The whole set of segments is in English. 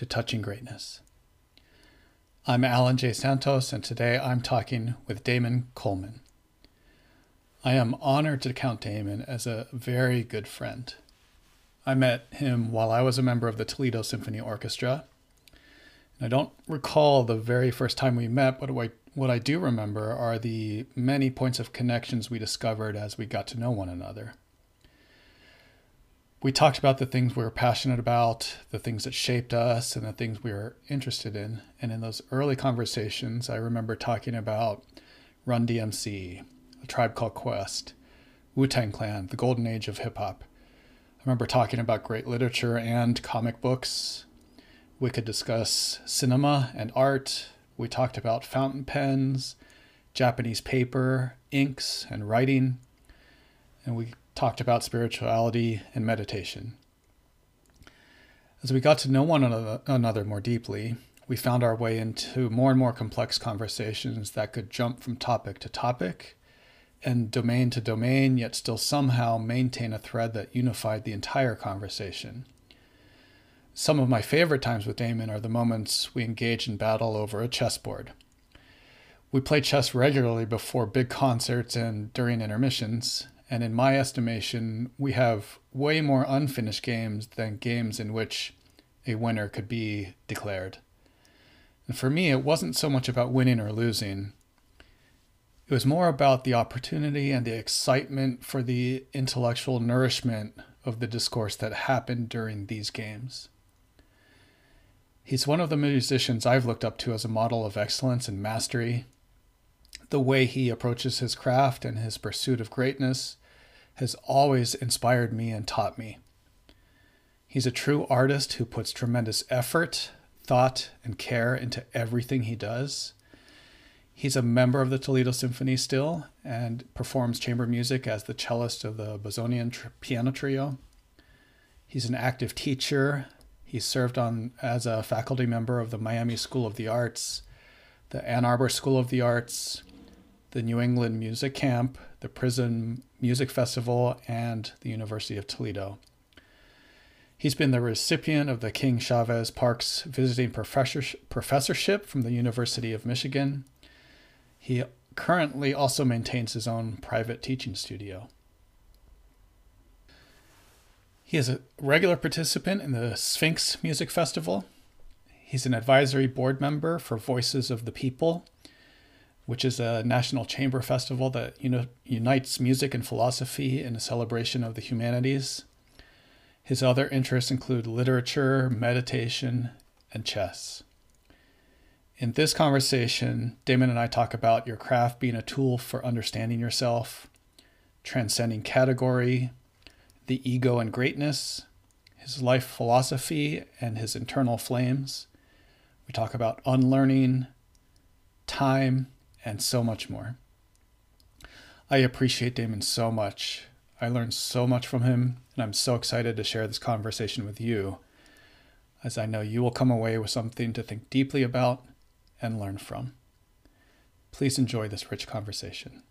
To Touching Greatness. I'm Alan J. Santos, and today I'm talking with Damon Coleman. I am honored to count Damon as a very good friend. I met him while I was a member of the Toledo Symphony Orchestra. And I don't recall the very first time we met, but what I, what I do remember are the many points of connections we discovered as we got to know one another we talked about the things we were passionate about, the things that shaped us, and the things we were interested in. And in those early conversations, I remember talking about Run DMC, A Tribe Called Quest, Wu Tang Clan, the golden age of hip hop. I remember talking about great literature and comic books. We could discuss cinema and art. We talked about fountain pens, Japanese paper, inks, and writing. And we talked about spirituality and meditation. As we got to know one another more deeply, we found our way into more and more complex conversations that could jump from topic to topic and domain to domain, yet still somehow maintain a thread that unified the entire conversation. Some of my favorite times with Damon are the moments we engage in battle over a chessboard. We play chess regularly before big concerts and during intermissions, and in my estimation, we have way more unfinished games than games in which a winner could be declared. And for me, it wasn't so much about winning or losing. It was more about the opportunity and the excitement for the intellectual nourishment of the discourse that happened during these games. He's one of the musicians I've looked up to as a model of excellence and mastery. The way he approaches his craft and his pursuit of greatness has always inspired me and taught me. He's a true artist who puts tremendous effort, thought, and care into everything he does. He's a member of the Toledo Symphony still and performs chamber music as the cellist of the Bosonian tr- piano trio. He's an active teacher. He served on as a faculty member of the Miami School of the Arts, the Ann Arbor School of the Arts, the New England Music Camp, the Prison Music Festival, and the University of Toledo. He's been the recipient of the King Chavez Parks Visiting Professorship from the University of Michigan. He currently also maintains his own private teaching studio. He is a regular participant in the Sphinx Music Festival. He's an advisory board member for Voices of the People which is a national chamber festival that unites music and philosophy in a celebration of the humanities. His other interests include literature, meditation, and chess. In this conversation, Damon and I talk about your craft being a tool for understanding yourself, transcending category, the ego and greatness, his life philosophy and his internal flames. We talk about unlearning, time, and so much more. I appreciate Damon so much. I learned so much from him, and I'm so excited to share this conversation with you, as I know you will come away with something to think deeply about and learn from. Please enjoy this rich conversation.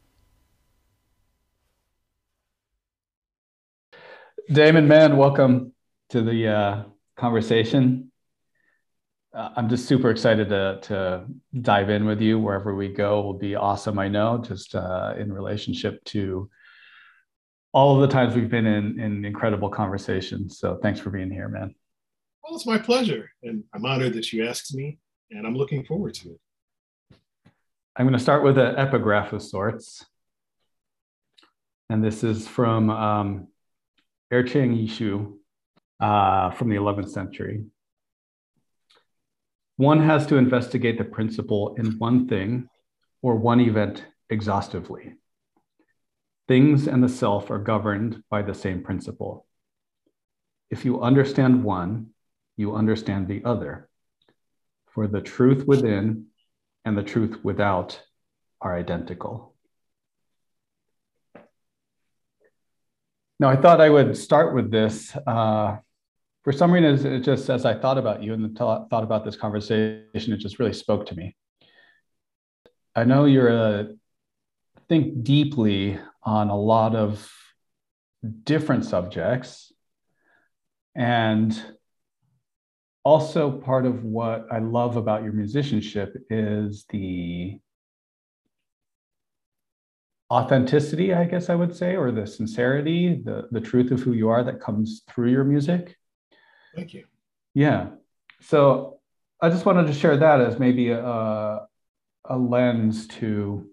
Damon, man, welcome to the uh, conversation uh, I'm just super excited to to dive in with you wherever we go will be awesome. I know just uh, in relationship to all of the times we've been in in incredible conversations. So thanks for being here, man. Well, it's my pleasure, and I'm honored that you asked me, and I'm looking forward to it. I'm going to start with an epigraph of sorts, and this is from um, Ercheng Yishu uh, from the 11th century. One has to investigate the principle in one thing or one event exhaustively. Things and the self are governed by the same principle. If you understand one, you understand the other. For the truth within and the truth without are identical. Now, I thought I would start with this uh, for some reason, it just as I thought about you and thought about this conversation, it just really spoke to me. I know you're a think deeply on a lot of different subjects, and also part of what I love about your musicianship is the authenticity, I guess I would say, or the sincerity, the, the truth of who you are that comes through your music. Thank you. Yeah. So I just wanted to share that as maybe a, a lens to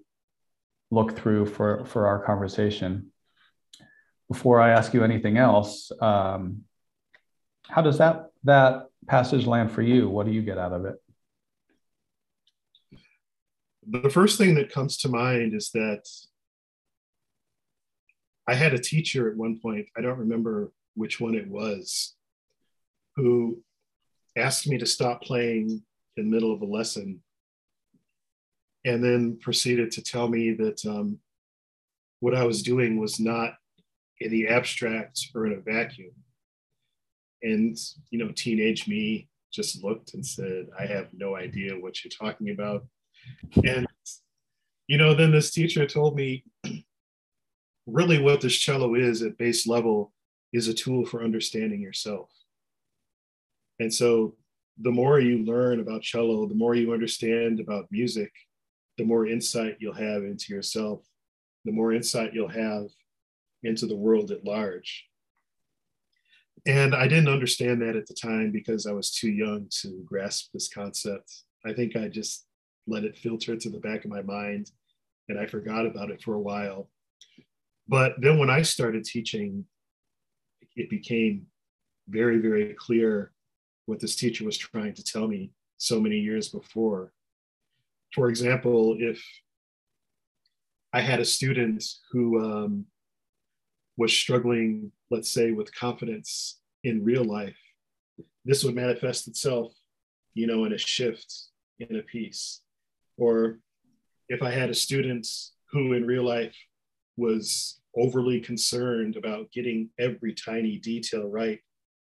look through for, for our conversation. Before I ask you anything else, um, how does that that passage land for you? What do you get out of it? The first thing that comes to mind is that I had a teacher at one point, I don't remember which one it was, who asked me to stop playing in the middle of a lesson and then proceeded to tell me that um, what I was doing was not in the abstract or in a vacuum. And, you know, teenage me just looked and said, I have no idea what you're talking about. And, you know, then this teacher told me really what this cello is at base level is a tool for understanding yourself. And so the more you learn about cello, the more you understand about music, the more insight you'll have into yourself, the more insight you'll have into the world at large. And I didn't understand that at the time because I was too young to grasp this concept. I think I just let it filter to the back of my mind and I forgot about it for a while. But then when I started teaching, it became very, very clear what this teacher was trying to tell me so many years before. For example, if I had a student who um, was struggling, let's say, with confidence in real life, this would manifest itself, you know, in a shift in a piece. Or if I had a student who in real life was overly concerned about getting every tiny detail right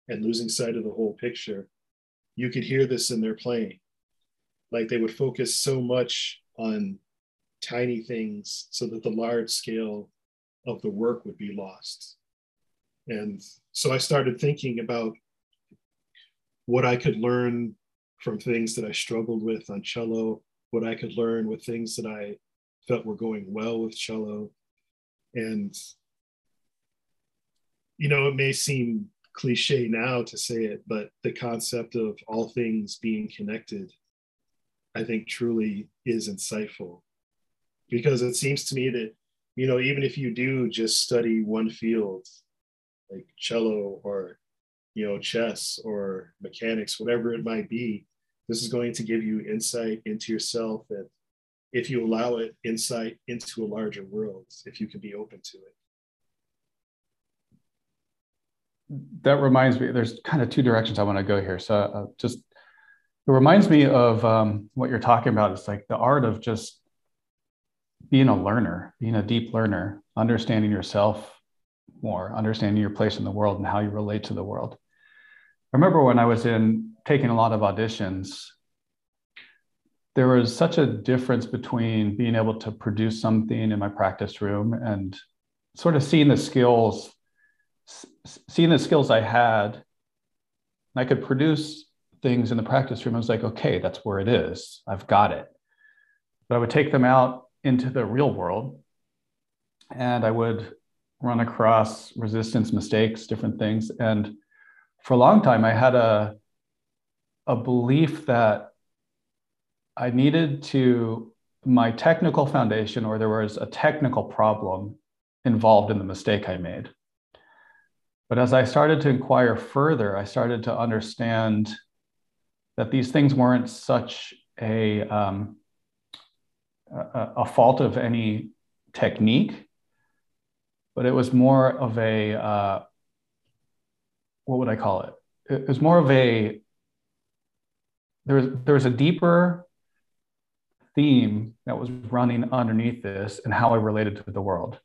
and losing sight of the whole picture, you could hear this in their playing. Like they would focus so much on tiny things so that the large scale of the work would be lost. And so I started thinking about what I could learn from things that I struggled with on cello, what I could learn with things that I felt were going well with cello. And, you know, it may seem cliche now to say it, but the concept of all things being connected, I think truly is insightful because it seems to me that you know, even if you do just study one field, like cello or, you know, chess or mechanics, whatever it might be, this is going to give you insight into yourself and if you allow it, insight into a larger world, if you can be open to it. That reminds me, there's kind of two directions I want to go here. So uh, just, it reminds me of um, what you're talking about. It's like the art of just being a learner, being a deep learner, understanding yourself more, understanding your place in the world and how you relate to the world. I remember when I was in taking a lot of auditions, there was such a difference between being able to produce something in my practice room and sort of seeing the skills, seeing the skills I had. I could produce things in the practice room. I was like, okay, that's where it is. I've got it. But I would take them out into the real world and I would run across resistance mistakes, different things. And for a long time, I had a, a belief that I needed to, my technical foundation, or there was a technical problem involved in the mistake I made. But as I started to inquire further, I started to understand that these things weren't such a um, a, a fault of any technique, but it was more of a uh, what would I call it? It was more of a there was there was a deeper theme that was running underneath this and how I related to the world.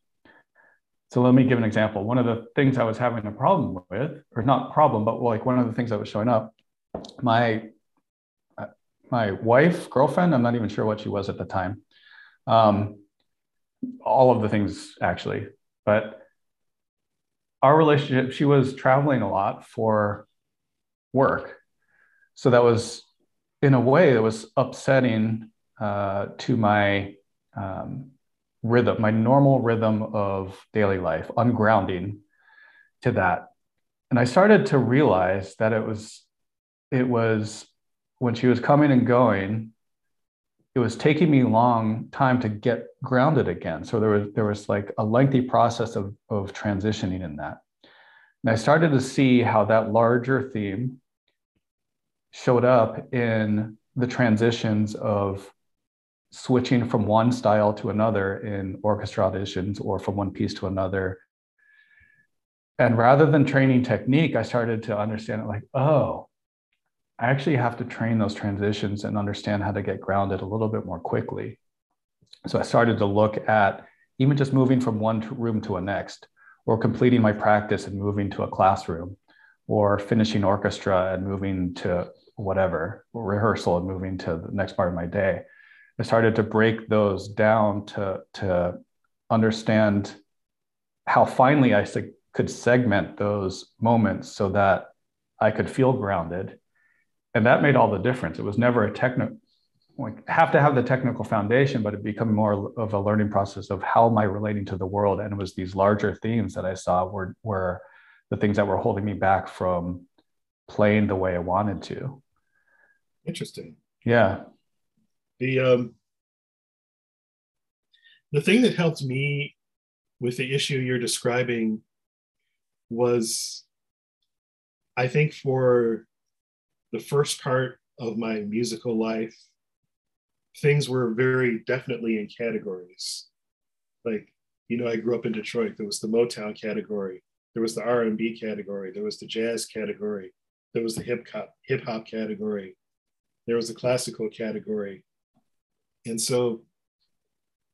So let me give an example. One of the things I was having a problem with, or not problem, but like one of the things that was showing up, my my wife, girlfriend, I'm not even sure what she was at the time, um, all of the things actually, but our relationship, she was traveling a lot for work. so that was in a way that was upsetting uh, to my um, rhythm, my normal rhythm of daily life, ungrounding to that. And I started to realize that it was, it was when she was coming and going, it was taking me long time to get grounded again. So there was there was like a lengthy process of, of transitioning in that. And I started to see how that larger theme showed up in the transitions of switching from one style to another in orchestra auditions or from one piece to another. And rather than training technique, I started to understand it like, oh, I actually have to train those transitions and understand how to get grounded a little bit more quickly. So I started to look at even just moving from one room to a next, or completing my practice and moving to a classroom, or finishing orchestra and moving to whatever, rehearsal and moving to the next part of my day. I started to break those down to, to understand how finely I could segment those moments so that I could feel grounded and that made all the difference. It was never a technical, like have to have the technical foundation, but it became more of a learning process of how am I relating to the world. And it was these larger themes that I saw were were the things that were holding me back from playing the way I wanted to. Interesting. Yeah. The um the thing that helped me with the issue you're describing was I think for the first part of my musical life, things were very definitely in categories. Like, you know, I grew up in Detroit. There was the Motown category, there was the R&B category, there was the jazz category, there was the hip hop hip hop category, there was the classical category. And so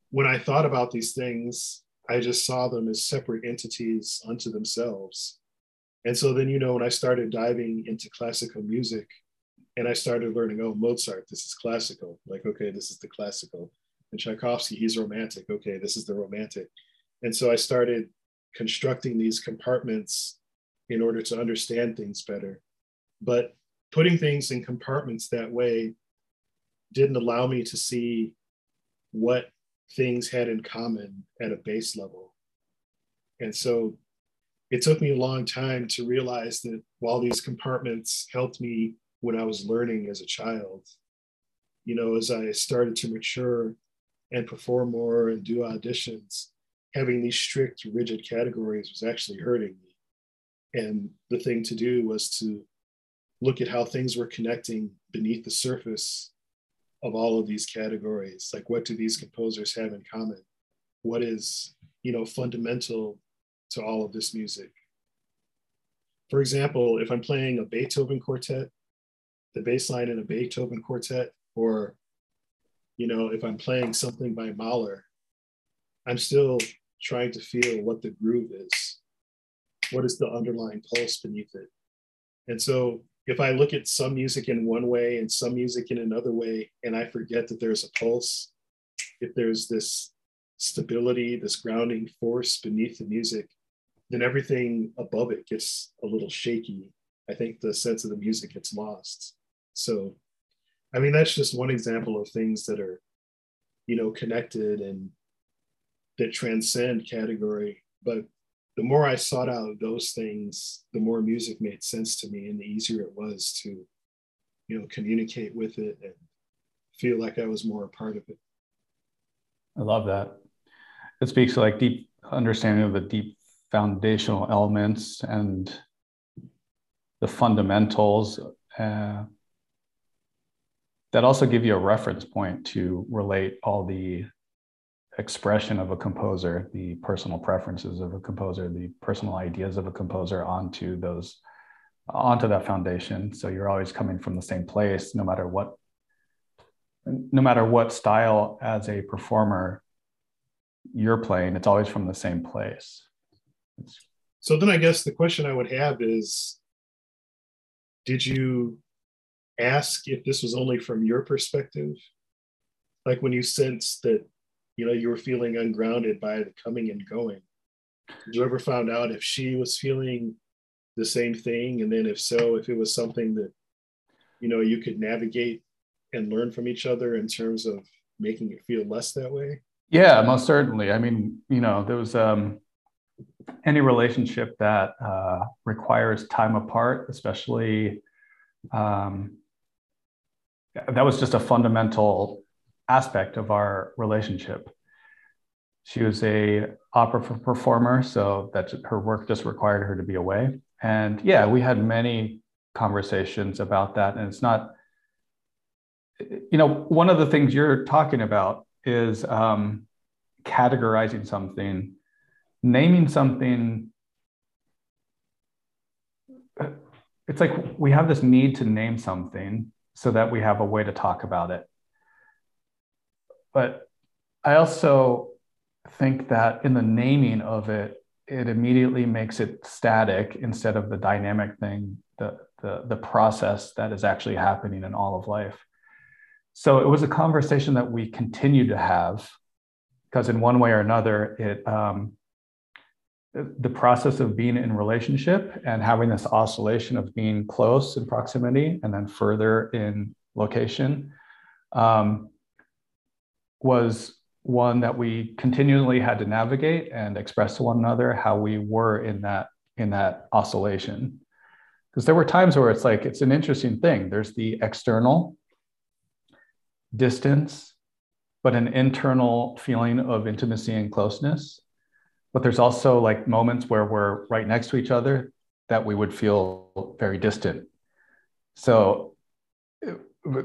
when I thought about these things, I just saw them as separate entities unto themselves. And so then, you know, when I started diving into classical music and I started learning, oh, Mozart, this is classical. Like, okay, this is the classical. And Tchaikovsky, he's romantic. Okay, this is the romantic. And so I started constructing these compartments in order to understand things better. But putting things in compartments that way didn't allow me to see what things had in common at a base level. And so it took me a long time to realize that while these compartments helped me when I was learning as a child, you know, as I started to mature and perform more and do auditions, having these strict, rigid categories was actually hurting me. And the thing to do was to look at how things were connecting beneath the surface of all of these categories. Like, what do these composers have in common? What is, you know, fundamental to all of this music. For example, if I'm playing a Beethoven quartet, the bass line in a Beethoven quartet, or you know, if I'm playing something by Mahler, I'm still trying to feel what the groove is. What is the underlying pulse beneath it? And so if I look at some music in one way and some music in another way, and I forget that there's a pulse, if there's this stability, this grounding force beneath the music, then everything above it gets a little shaky. I think the sense of the music gets lost. So, I mean, that's just one example of things that are, you know, connected and that transcend category. But the more I sought out those things, the more music made sense to me and the easier it was to, you know, communicate with it and feel like I was more a part of it. I love that. It speaks to like deep understanding of the deep foundational elements and the fundamentals uh, that also give you a reference point to relate all the expression of a composer, the personal preferences of a composer, the personal ideas of a composer onto those onto that foundation. So you're always coming from the same place, no matter what no matter what style as a performer you're playing, it's always from the same place. So then I guess the question I would have is Did you ask if this was only from your perspective? Like when you sensed that, you know, you were feeling ungrounded by the coming and going. Did you ever found out if she was feeling the same thing? And then if so, if it was something that you know you could navigate and learn from each other in terms of making it feel less that way yeah most certainly i mean you know there was um any relationship that uh, requires time apart especially um, that was just a fundamental aspect of our relationship. She was a opera performer so that her work just required her to be away. And yeah we had many conversations about that and it's not you know one of the things you're talking about is um, categorizing something naming something. It's like we have this need to name something so that we have a way to talk about it but i also think that in the naming of it it immediately makes it static instead of the dynamic thing the, the, the process that is actually happening in all of life. So it was a conversation that we continued to have because in one way or another it um, the process of being in relationship and having this oscillation of being close in proximity and then further in location um, was one that we continually had to navigate and express to one another how we were in that in that oscillation. Because there were times where it's like it's an interesting thing. There's the external distance but an internal feeling of intimacy and closeness. But there's also like moments where we're right next to each other that we would feel very distant. So uh,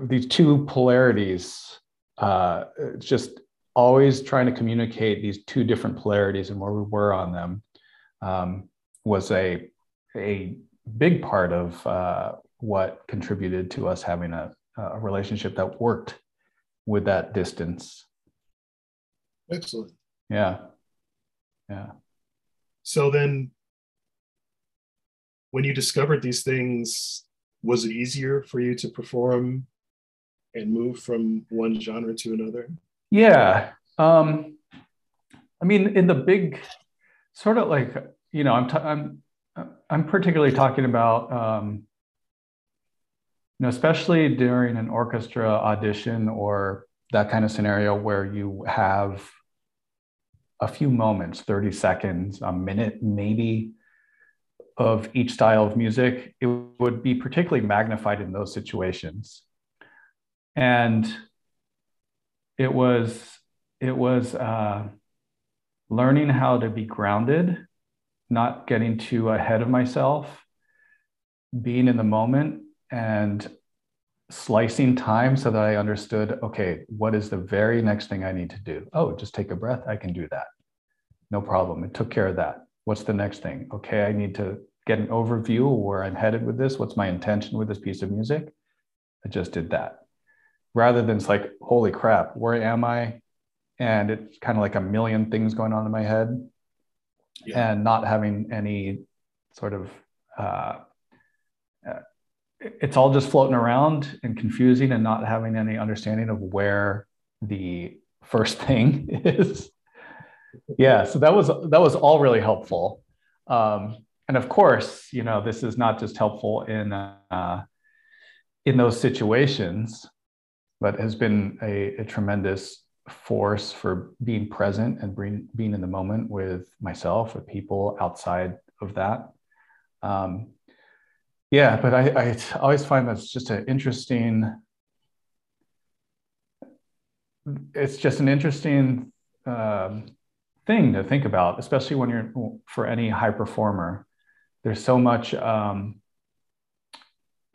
these two polarities uh, just always trying to communicate these two different polarities and where we were on them um, was a, a big part of uh, what contributed to us having a, a relationship that worked with that distance. Excellent. Yeah. Yeah. So then, when you discovered these things, was it easier for you to perform and move from one genre to another? Yeah. Um, I mean, in the big, sort of like you know, I'm t- I'm I'm particularly talking about um, you know, especially during an orchestra audition or that kind of scenario where you have a few moments, 30 seconds, a minute, maybe of each style of music, it would be particularly magnified in those situations. And it was it was uh, learning how to be grounded, not getting too ahead of myself, being in the moment, and slicing time so that I understood okay, what is the very next thing I need to do? Oh, just take a breath. I can do that. No problem. It took care of that. What's the next thing? Okay, I need to get an overview of where I'm headed with this. What's my intention with this piece of music? I just did that rather than it's like, holy crap, where am I? And it's kind of like a million things going on in my head yeah. and not having any sort of, uh, uh, it's all just floating around and confusing and not having any understanding of where the first thing is. yeah. So that was, that was all really helpful. Um, and of course, you know, this is not just helpful in, uh, in those situations but has been a, a tremendous force for being present and being, being in the moment with myself, with people outside of that. Um, yeah, but I, I always find that's just an interesting. It's just an interesting um, thing to think about, especially when you're for any high performer. There's so much um,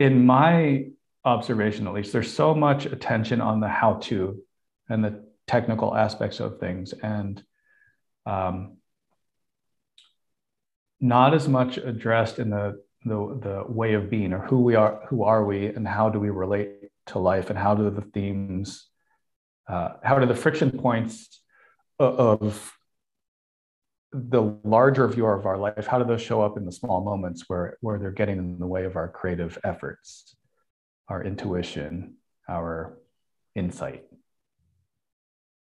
in my observation at least. There's so much attention on the how to and the technical aspects of things and um, not as much addressed in the, the the way of being or who we are who are we and how do we relate to life and how do the themes uh, how do the friction points of the larger view of our life how do those show up in the small moments where where they're getting in the way of our creative efforts our intuition, our insight.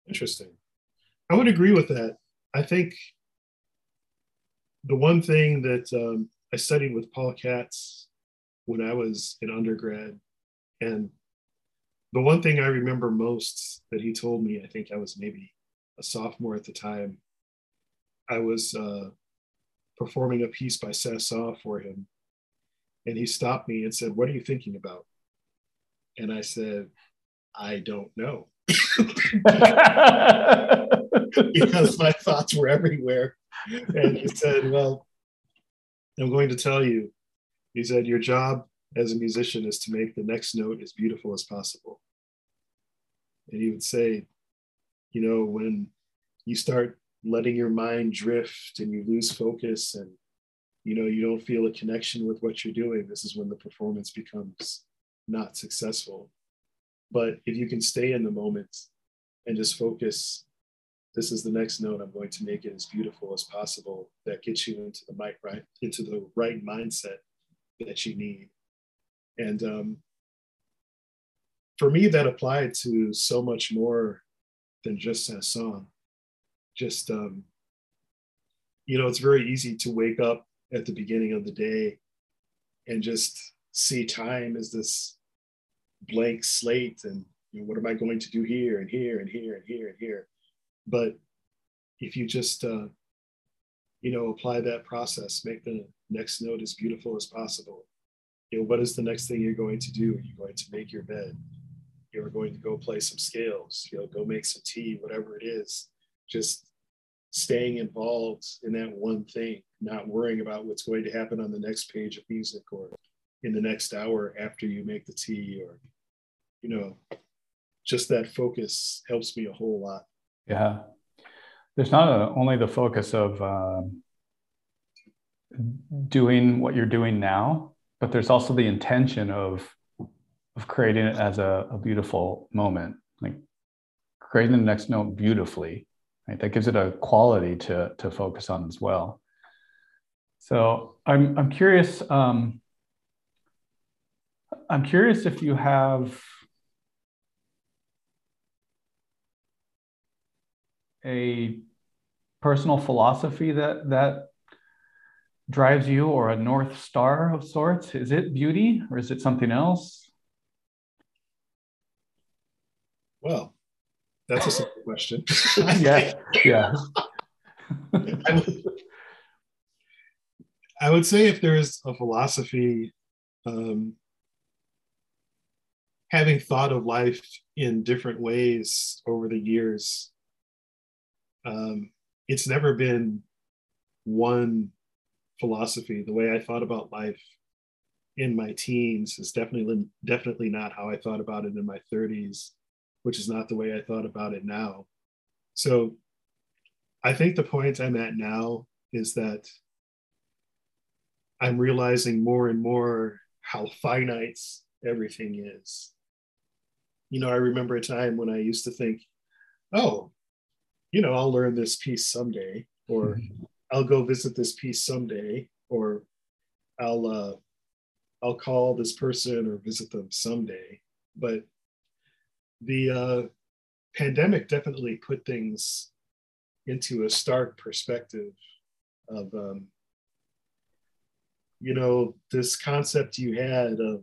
Interesting. I would agree with that. I think the one thing that um, I studied with Paul Katz when I was in undergrad And the one thing I remember most that he told me, I think I was maybe a sophomore at the time, I was uh, performing a piece by Saint-Saëns for him. And he stopped me and said, What are you thinking about? And I said, I don't know. because my thoughts were everywhere. And he said, Well, I'm going to tell you. He said, Your job as a musician is to make the next note as beautiful as possible. And he would say, You know, when you start letting your mind drift and you lose focus and you know you don't feel a connection with what you're doing this is when the performance becomes not successful. But if you can stay in the moment and just focus this is the next note i'm going to make it as beautiful as possible that gets you into the right right? Into the right mindset that you need. And um, for me that applied to so much more than just that song. Just um, you know it's very easy to wake up at the beginning of the day and just see time as this blank slate and you know, what am i going to do here and here and here and here and here? But if you just uh, you know apply that process make the next note as beautiful as possible you know what is the next thing you're going to do? Are you going to make your bed? You're going to go play some scales you know go make some tea whatever it is. Just staying involved in that one thing not worrying about what's going to happen on the next page of music or in the next hour after you make the tea or you know just that focus helps me a whole lot. Yeah. There's not a, only the focus of um, doing what you're doing now but there's also the intention of of creating it as a, a beautiful moment like creating the next note beautifully right? That gives it a quality to to focus on as well. So i'm i'm curious um, i'm curious if you have a personal philosophy that that drives you or a north star of sorts. Is it beauty or is it something else? Well that's a simple question. Yeah yeah. I, would, I would say if there's a philosophy um, having thought of life in different ways over the years um, it's never been one philosophy. The way I thought about life in my teens is definitely definitely not how I thought about it in my 30s, which is not the way I thought about it now. So I think the point I'm at now is that I'm realizing more and more how finite everything is. You know, I remember a time when I used to think, oh, you know, I'll learn this piece someday, or mm-hmm. I'll go visit this piece someday, or I'll uh, I'll call this person or visit them someday. But the uh, pandemic definitely put things into a stark perspective of um, you know this concept you had of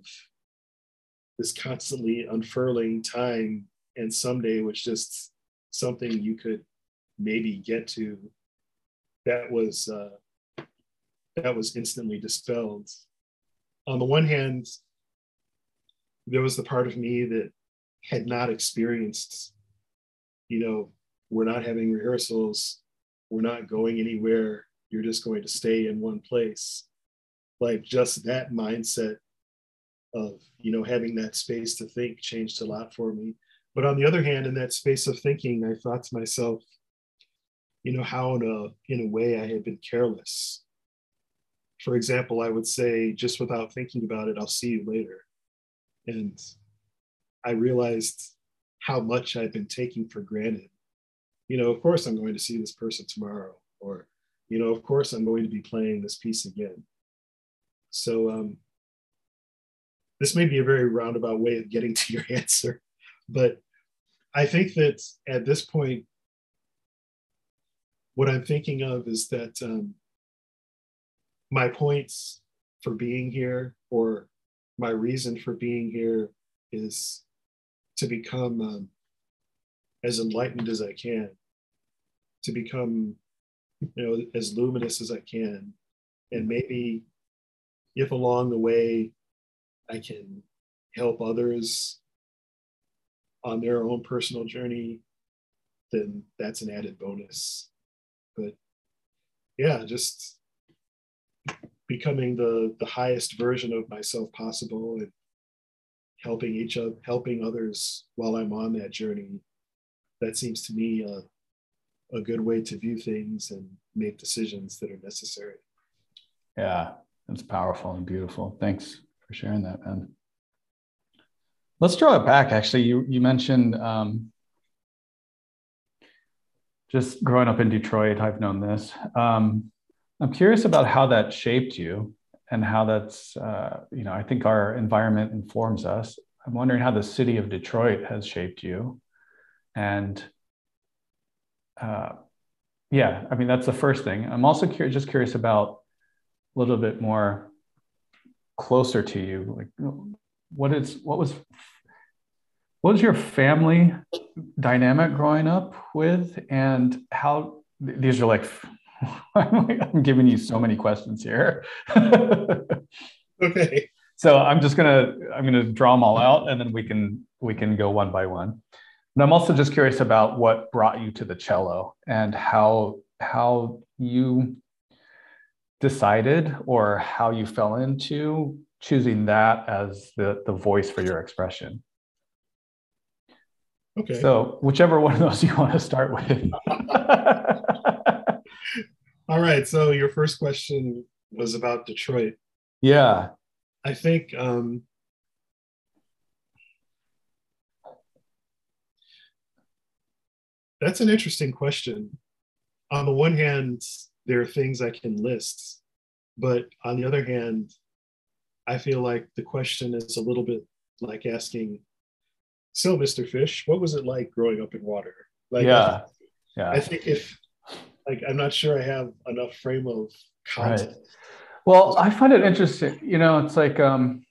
this constantly unfurling time and someday was just something you could maybe get to that was uh, that was instantly dispelled. On the one hand there was the part of me that had not experienced you know we're not having rehearsals we're not going anywhere you're just going to stay in one place. Like just that mindset of you know having that space to think changed a lot for me but on the other hand in that space of thinking i thought to myself you know, how in a, in a way I had been careless. For example, I would say, just without thinking about it, I'll see you later. And I realized how much I'd been taking for granted. You know, of course, I'm going to see this person tomorrow, or, you know, of course, I'm going to be playing this piece again. So, um, this may be a very roundabout way of getting to your answer, but I think that at this point, what I'm thinking of is that um, my points for being here or my reason for being here is to become um, as enlightened as I can, to become, you know, as luminous as I can, and maybe if along the way I can help others on their own personal journey, then that's an added bonus. But yeah, just becoming the the highest version of myself possible and helping each other helping others while i'm on that journey. That seems to me a, a good way to view things and make decisions that are necessary. Yeah that's powerful and beautiful. Thanks for sharing that man let's draw it back actually you you mentioned um, just growing up in detroit i've known this um, I'm curious about how that shaped you and how that's, uh, you know, I think our environment informs us. I'm wondering how the city of Detroit has shaped you. And uh, yeah, I mean, that's the first thing. I'm also curious, just curious about a little bit more closer to you. Like, what is, what was, what was your family dynamic growing up with? And how, these are like I'm giving you so many questions here. okay. So I'm just gonna I'm gonna draw them all out, and then we can we can go one by one. And I'm also just curious about what brought you to the cello and how how you decided or how you fell into choosing that as the the voice for your expression. Okay. So whichever one of those you want to start with. All right. So your first question was about Detroit. Yeah. I think um, that's an interesting question. On the one hand, there are things I can list, but on the other hand, I feel like the question is a little bit like asking, "So, Mr. Fish, what was it like growing up in water?" Like, yeah, yeah. I think if like I'm not sure I have enough frame of content. Right. Well, I find it interesting. You know, it's like um,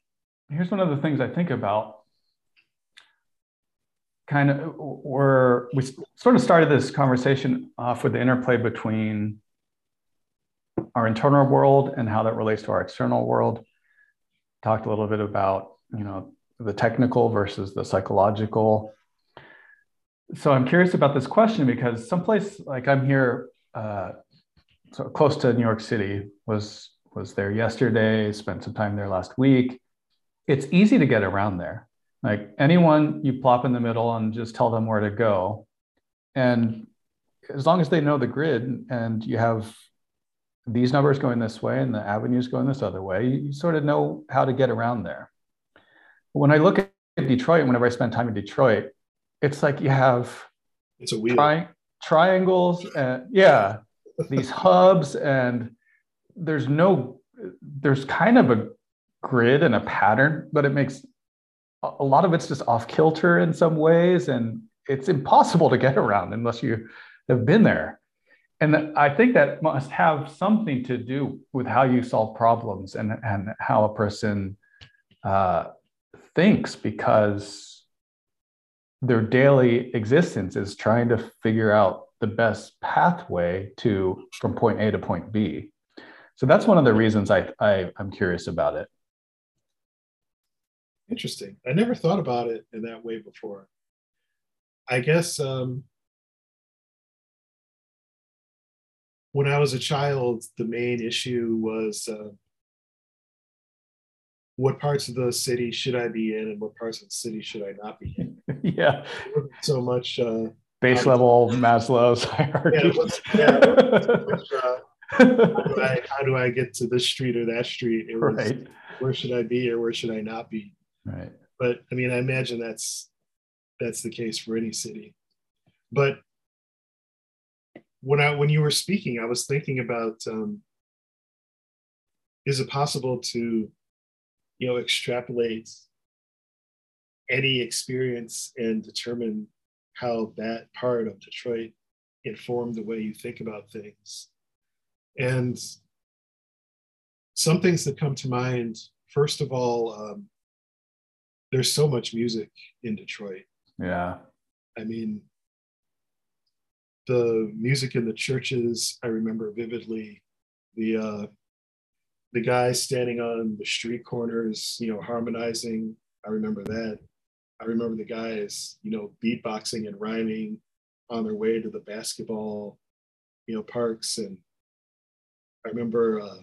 here's one of the things I think about. Kind of, where we sort of started this conversation off with the interplay between our internal world and how that relates to our external world. Talked a little bit about you know the technical versus the psychological. So I'm curious about this question because someplace like I'm here uh, so close to New York City. Was was there yesterday. Spent some time there last week. It's easy to get around there. Like anyone, you plop in the middle and just tell them where to go, and as long as they know the grid and you have these numbers going this way and the avenues going this other way, you, sort of know how to get around there. When I look at Detroit, whenever I spend time in Detroit, it's like you have it's a wheel. Tri- triangles and yeah these hubs and there's no there's kind of a grid and a pattern but it makes a lot of it's just off kilter in some ways and it's impossible to get around unless you have been there and i think that must have something to do with how you solve problems and, and how a person uh, thinks because their daily existence is trying to figure out the best pathway to from point A to point B. So that's one of the reasons I, I I'm curious about it. Interesting. I never thought about it in that way before. I guess um, when I was a child, the main issue was uh, what parts of the city should I be in and what parts of the city should I not be in? yeah. So much uh, base level Maslow's hierarchy. Yeah, yeah, uh, how, do I, how, do I, get to this street or that street? It was, right. Where should I be or where should I not be? Right. But I mean, I imagine that's that's the case for any city. But when I when you were speaking, I was thinking about um, is it possible to you know extrapolate any experience and determine how that part of detroit informed the way you think about things and some things that come to mind first of all um, there's so much music in Detroit. Yeah. I mean, the music in the churches, I remember vividly. The uh, the guys standing on the street corners, you know, harmonizing. I remember that. I remember the guys, you know, beatboxing and rhyming on their way to the basketball, you know, parks. And I remember uh,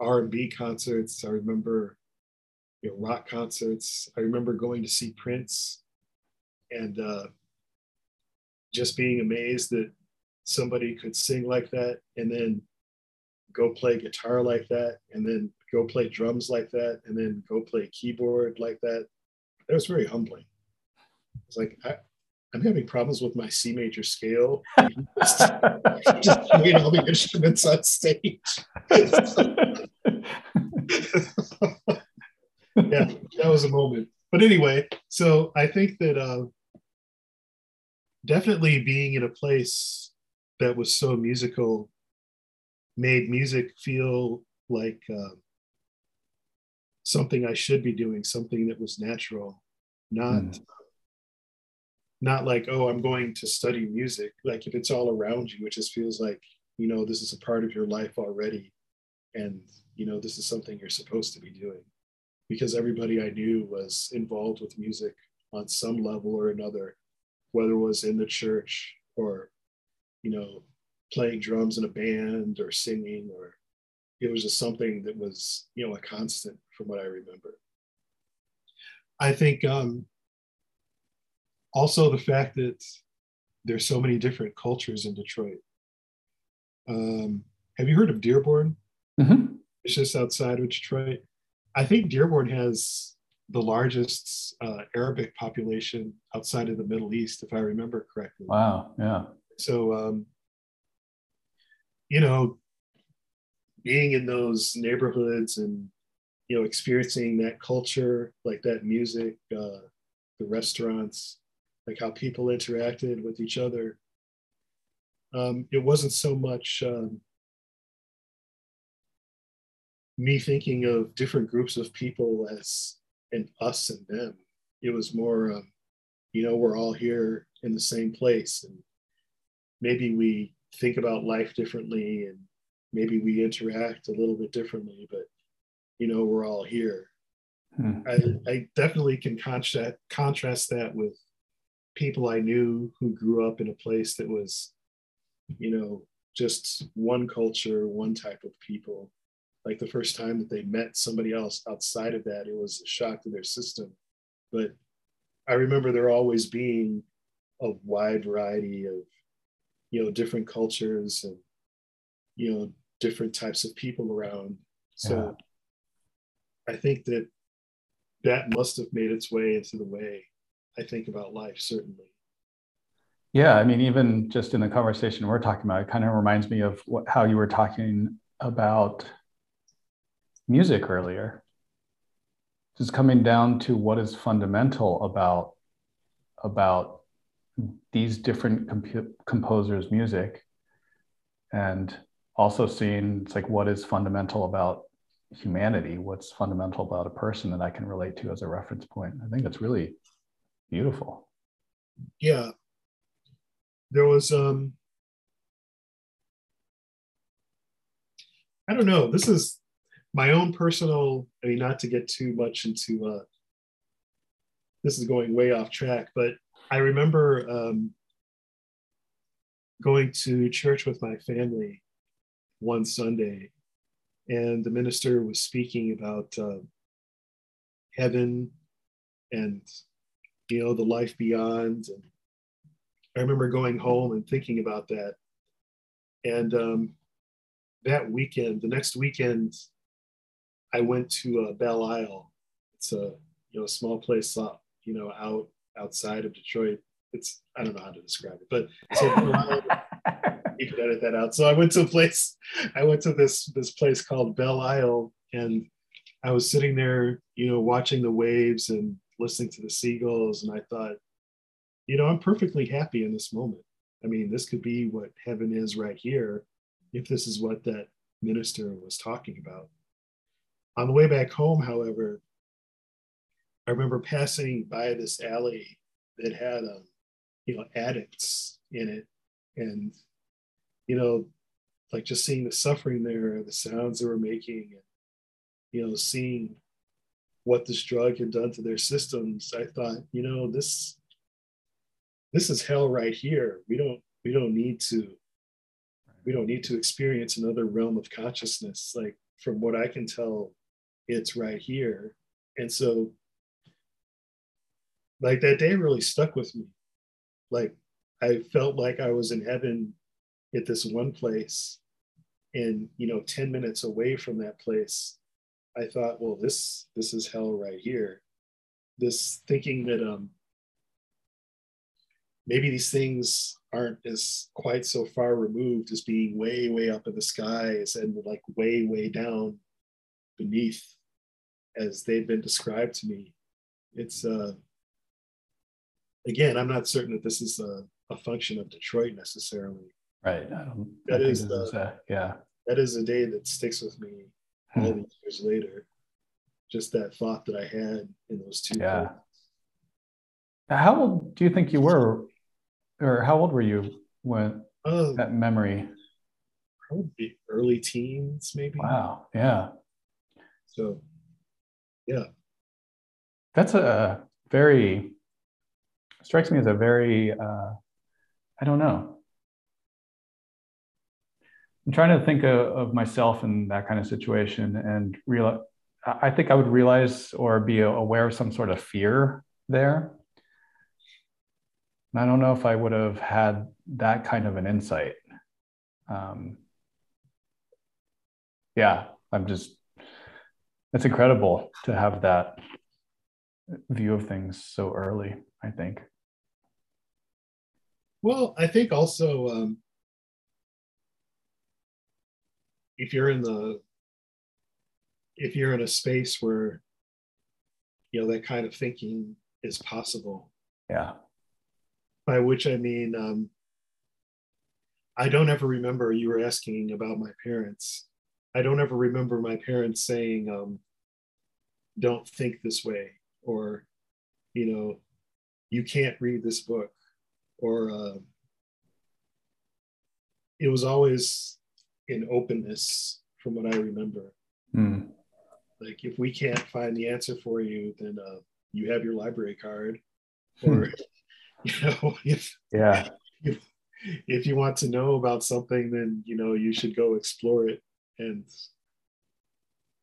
R&B concerts. I remember, you know, rock concerts. I remember going to see Prince and uh, just being amazed that somebody could sing like that and then go play guitar like that and then go play drums like that and then go play keyboard like that. That was very humbling. It's like I, i'm having problems with my c major scale. Just, just playing all the instruments on stage. Yeah that was a moment. But anyway so i think that uh, definitely being in a place that was so musical made music feel like uh, something I should be doing, something that was natural, not mm. not like oh I'm going to study music. Like if it's all around you, it just feels like you know this is a part of your life already, and you know this is something you're supposed to be doing. Because everybody I knew was involved with music on some level or another, whether it was in the church or you know playing drums in a band or singing or it was just something that was you know a constant from what i remember. I think um, also the fact that there's so many different cultures in detroit. Um, have you heard of dearborn? Mm-hmm. it's just outside of detroit. I think dearborn has the largest uh, arabic population outside of the middle east if i remember correctly wow yeah so um, you know, being in those neighborhoods and you know experiencing that culture, like that music, uh, the restaurants, like how people interacted with each other. Um, it wasn't so much um, me thinking of different groups of people as an us and them. It was more, um, you know, we're all here in the same place, and maybe we think about life differently and maybe we interact a little bit differently, but you know, we're all here. Hmm. I, I definitely can contrast, contrast that with people I knew who grew up in a place that was, you know, just one culture, one type of people. Like the first time that they met somebody else outside of that, it was a shock to their system. But I remember there always being a wide variety of you know different cultures and you know different types of people around so yeah. i think that that must have made its way into the way i think about life certainly yeah i mean even just in the conversation we're talking about it kind of reminds me of what, how you were talking about music earlier just coming down to what is fundamental about about these different comp- composers' music, and also seeing it's like what is fundamental about humanity, what's fundamental about a person that I can relate to as a reference point. I think it's really beautiful. Yeah, there was um, I don't know. This is my own personal. I mean, not to get too much into. Uh, this is going way off track, but I remember um, going to church with my family one Sunday, and the minister was speaking about uh, heaven and you know the life beyond. And I remember going home and thinking about that. And um, that weekend, the next weekend, I went to uh, Belle Isle. It's a you know a small place, uh, you know, out outside of Detroit. It's I don't know how to describe it, but so you could edit that out. So I went to a place. I went to this this place called Belle Isle, and I was sitting there, you know, watching the waves and listening to the seagulls, and I thought, you know, I'm perfectly happy in this moment. I mean, this could be what heaven is right here, if this is what that minister was talking about. On the way back home, however, I remember passing by this alley that had um, you know addicts in it, and you know, like just seeing the suffering there, the sounds they were making, and you know, seeing what this drug had done to their systems. I thought, you know, this this is hell right here. We don't we don't need to we don't need to experience another realm of consciousness. Like from what I can tell, it's right here. And so like that day really stuck with me. Like I felt like I was in heaven at this one place and you know 10 minutes away from that place i thought well this this is hell right here this thinking that um maybe these things aren't as quite so far removed as being way way up in the skies and like way way down beneath as they've been described to me it's uh again i'm not certain that this is a, a function of detroit necessarily. Right. I don't, that I is the- a- yeah. that is a day that sticks with me Hmm. all these years later. Just that thought that i had in those two Yeah. places. how old do you think you were or how old were you when um, that memory? probably early teens maybe. Wow. Yeah. So That's a very strikes me as a very uh, I don't know. I'm trying to think of, of myself in that kind of situation and realize I think I would realize or be aware of some sort of fear there. And I don't know if I would have had that kind of an insight. Um, yeah, I'm just, it's incredible to have that view of things so early, I think. well i think also um, if you're in the if you're in a space where you know that kind of thinking is possible Yeah. by which i mean um, i don't ever remember you were asking about my parents i don't ever remember my parents saying um, don't think this way or you know you can't read this book or uh, it was always in openness from what i remember Hmm. like if we can't find the answer for you then uh, you have your library card or you know if Yeah. if, if you want to know about something then you know you should go explore it and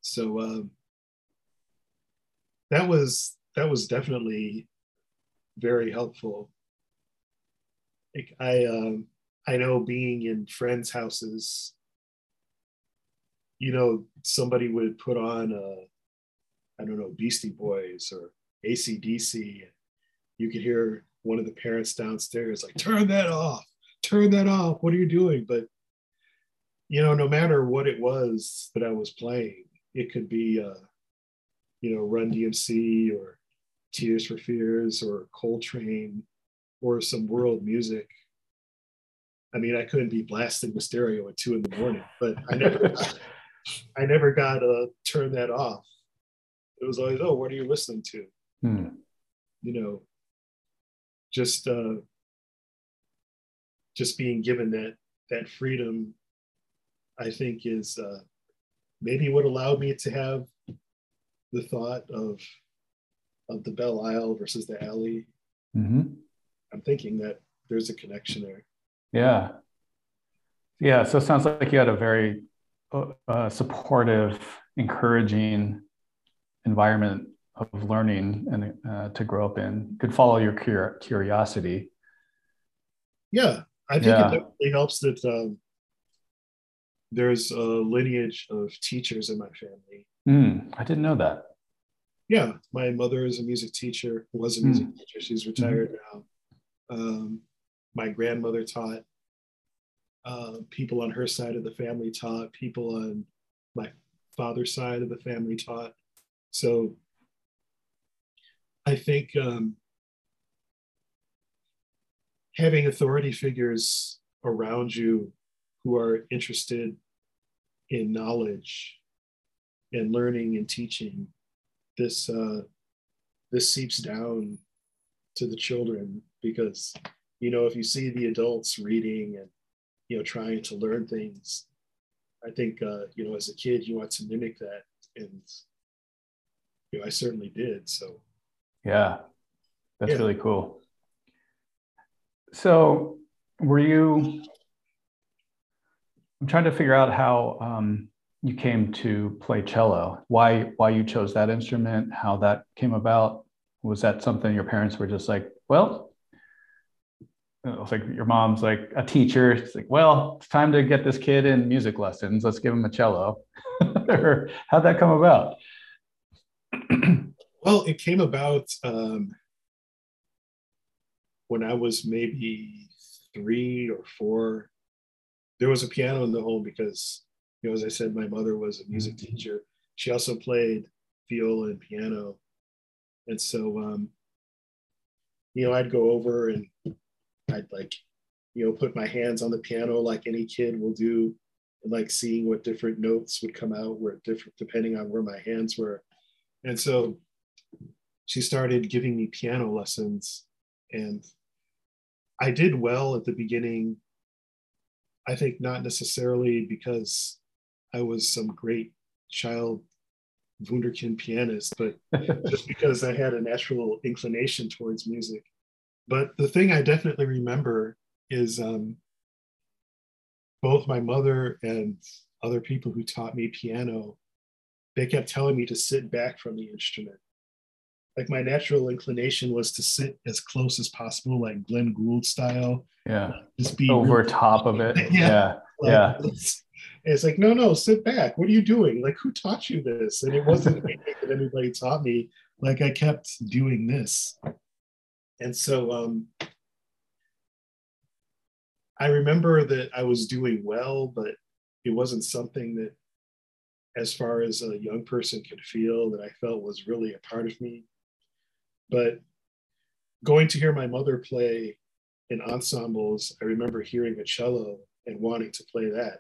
so um, that was that was definitely very helpful. Like i um i know being in friends houses you know somebody would put on uh i don't know beastie boys or acdc you could hear one of the parents downstairs like turn that off turn that off what are you doing? But you know no matter what it was that i was playing it could be uh you know run dmc or tears for fears or coltrane or some world music. I mean i couldn't be blasting the stereo at two in the morning but i never i never got to turn that off. It was always oh what are you listening to? Hmm. you know just uh just being given that that freedom i think is uh maybe what allowed me to have the thought of of the belle isle versus the alley Mhm. i'm thinking that there's a connection there Yeah. Yeah. So it sounds like you had a very uh, uh, supportive, encouraging environment of learning and uh, to grow up in. Could follow your cur- curiosity. yeah i think Yeah. it definitely helps that um there's a lineage of teachers in my family. Hmm. I didn't know that. yeah my mother is a music teacher was a music teacher. She's retired now. Um, my grandmother taught uh, people on her side of the family taught people on my father's side of the family taught. So i think um, having authority figures around you who are interested in knowledge and learning and teaching this uh, this seeps down to the children because you know if you see the adults reading and you know trying to learn things i think uh, you know as a kid you want to mimic that. And you know i certainly did. So yeah that's yeah. really cool. So were you i'm trying to figure out how um, you came to play cello. Why why you chose that instrument how that came about? Was that something your parents were just like well it's like your mom's like a teacher. It's like well it's time to get this kid in music lessons. Let's give him a cello. Or how'd that come about? Well it came about um, when i was maybe three or four there was a piano in the home because you know, as I said, my mother was a music mm-hmm. teacher. She also played viola and piano. And so, um, you know, I'd go over and I'd like, you know, put my hands on the piano like any kid will do, and like seeing what different notes would come out where different, depending on where my hands were. And so she started giving me piano lessons. And I did well at the beginning. I think not necessarily because I was some great child wunderkind pianist, but just because I had a natural inclination towards music. But the thing I definitely remember is um, both my mother and other people who taught me piano, they kept telling me to sit back from the instrument. Like my natural inclination was to sit as close as possible, like Glenn Gould style. Yeah. Just be over really top of it. yeah. Yeah. Like, yeah. And it's like, no, no, sit back. What are you doing? Like, who taught you this? And it wasn't anything that anybody taught me. Like, I kept doing this. And so um, I remember that I was doing well, but it wasn't something that, as far as a young person could feel, that I felt was really a part of me. But going to hear my mother play in ensembles, I remember hearing a cello and wanting to play that.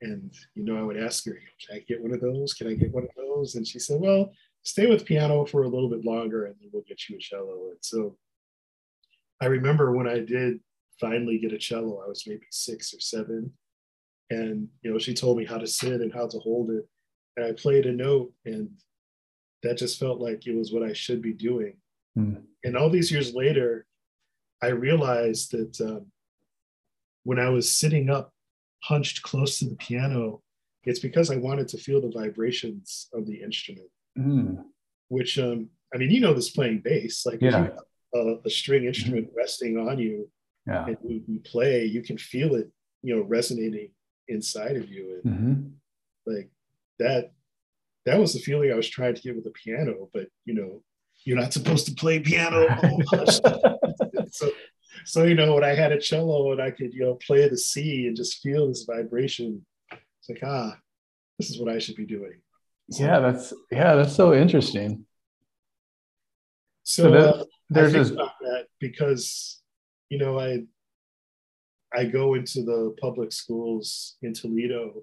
And, you know, I would ask her, can I get one of those? Can I get one of those? And she said, well, stay with piano for a little bit longer and then we'll get you a cello. And so I remember when I did finally get a cello, I was maybe six or seven. And, you know, she told me how to sit and how to hold it. And I played a note and that just felt like it was what I should be doing. Mm. And all these years later, I realized that um, when I was sitting up hunched close to the piano, it's because I wanted to feel the vibrations of the instrument. Mm. Which, um, I mean, you know, this playing bass, like yeah. a, a, string instrument mm-hmm. resting on you, yeah. and you, you, play, you can feel it, you know, resonating inside of you, and mm-hmm. like that. That was the feeling I was trying to get with the piano, but you know, you're not supposed to play piano. so so you know when i had a cello and i could you know play the c and just feel this vibration it's like ah this is what i should be doing. So, yeah that's yeah that's so interesting. So, so that, uh, there's this that because you know i i go into the public schools in toledo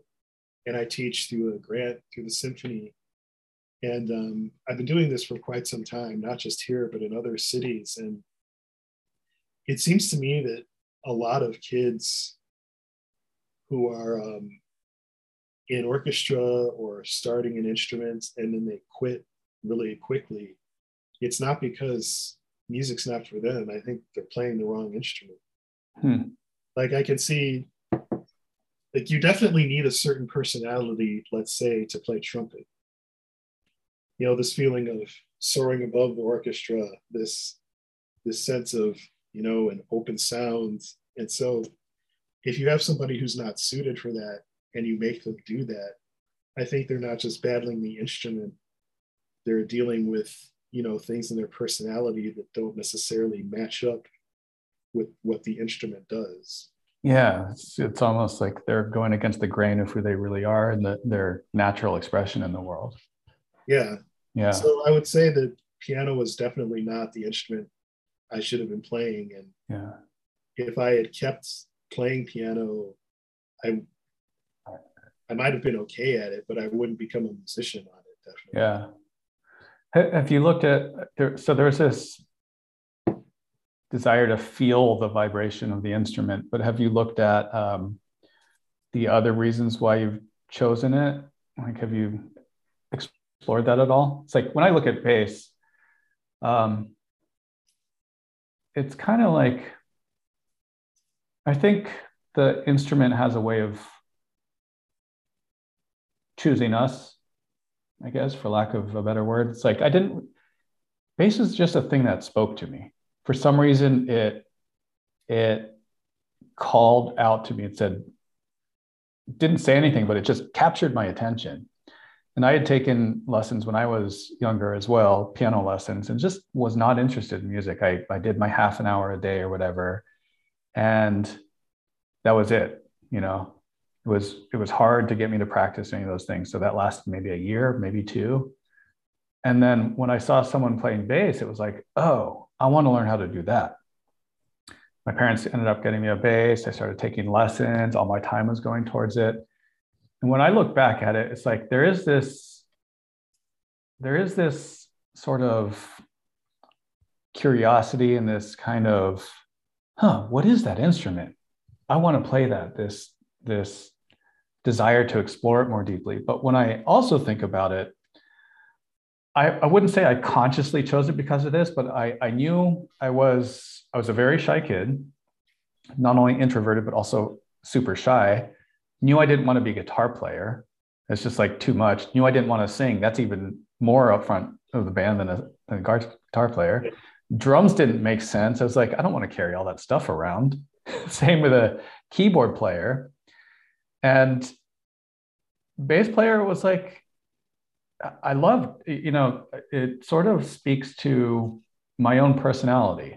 and i teach through a grant through the symphony and um, i've been doing this for quite some time not just here but in other cities and it seems to me that a lot of kids who are um, in orchestra or starting an instrument and then they quit really quickly, it's not because music's not for them. I think they're playing the wrong instrument. Hmm. Like I can see, like you definitely need a certain personality, let's say, to play trumpet. You know, this feeling of soaring above the orchestra, this this sense of you know, an open sound And so if you have somebody who's not suited for that and you make them do that, I think they're not just battling the instrument, they're dealing with, you know, things in their personality that don't necessarily match up with what the instrument does. Yeah, it's, it's almost like they're going against the grain of who they really are and the, their natural expression in the world. Yeah. Yeah. So I would say that piano was definitely not the instrument I should have been playing. And yeah. if I had kept playing piano, I I might have been okay at it, but I wouldn't become a musician on it. Definitely. Yeah. Have you looked at there? So there's this desire to feel the vibration of the instrument, but have you looked at um, the other reasons why you've chosen it? Like, have you explored that at all? It's like when I look at bass, um, it's kind of like I think the instrument has a way of choosing us, I guess, for lack of a better word. It's like I didn't, bass is just a thing that spoke to me. For some reason, it, it called out to me and said, didn't say anything, but it just captured my attention. And I had taken lessons when I was younger as well, piano lessons, and just was not interested in music. I, I did my half an hour a day or whatever. And that was it. You know, it was it was hard to get me to practice any of those things. So that lasted maybe a year, maybe two. And then when I saw someone playing bass, it was like, oh, I want to learn how to do that. My parents ended up getting me a bass. I started taking lessons. All my time was going towards it. And when I look back at it, it's like there is this, there is this sort of curiosity and this kind of, huh, what is that instrument? I want to play that, this, this desire to explore it more deeply. But when I also think about it, I, I wouldn't say I consciously chose it because of this, but I, I knew I was I was a very shy kid, not only introverted but also super shy. Knew I didn't want to be a guitar player. It's just like too much. Knew I didn't want to sing. That's even more upfront of the band than a, than a guitar player. Drums didn't make sense. I was like, I don't want to carry all that stuff around. Same with a keyboard player. And bass player was like, I love, you know, it sort of speaks to my own personality.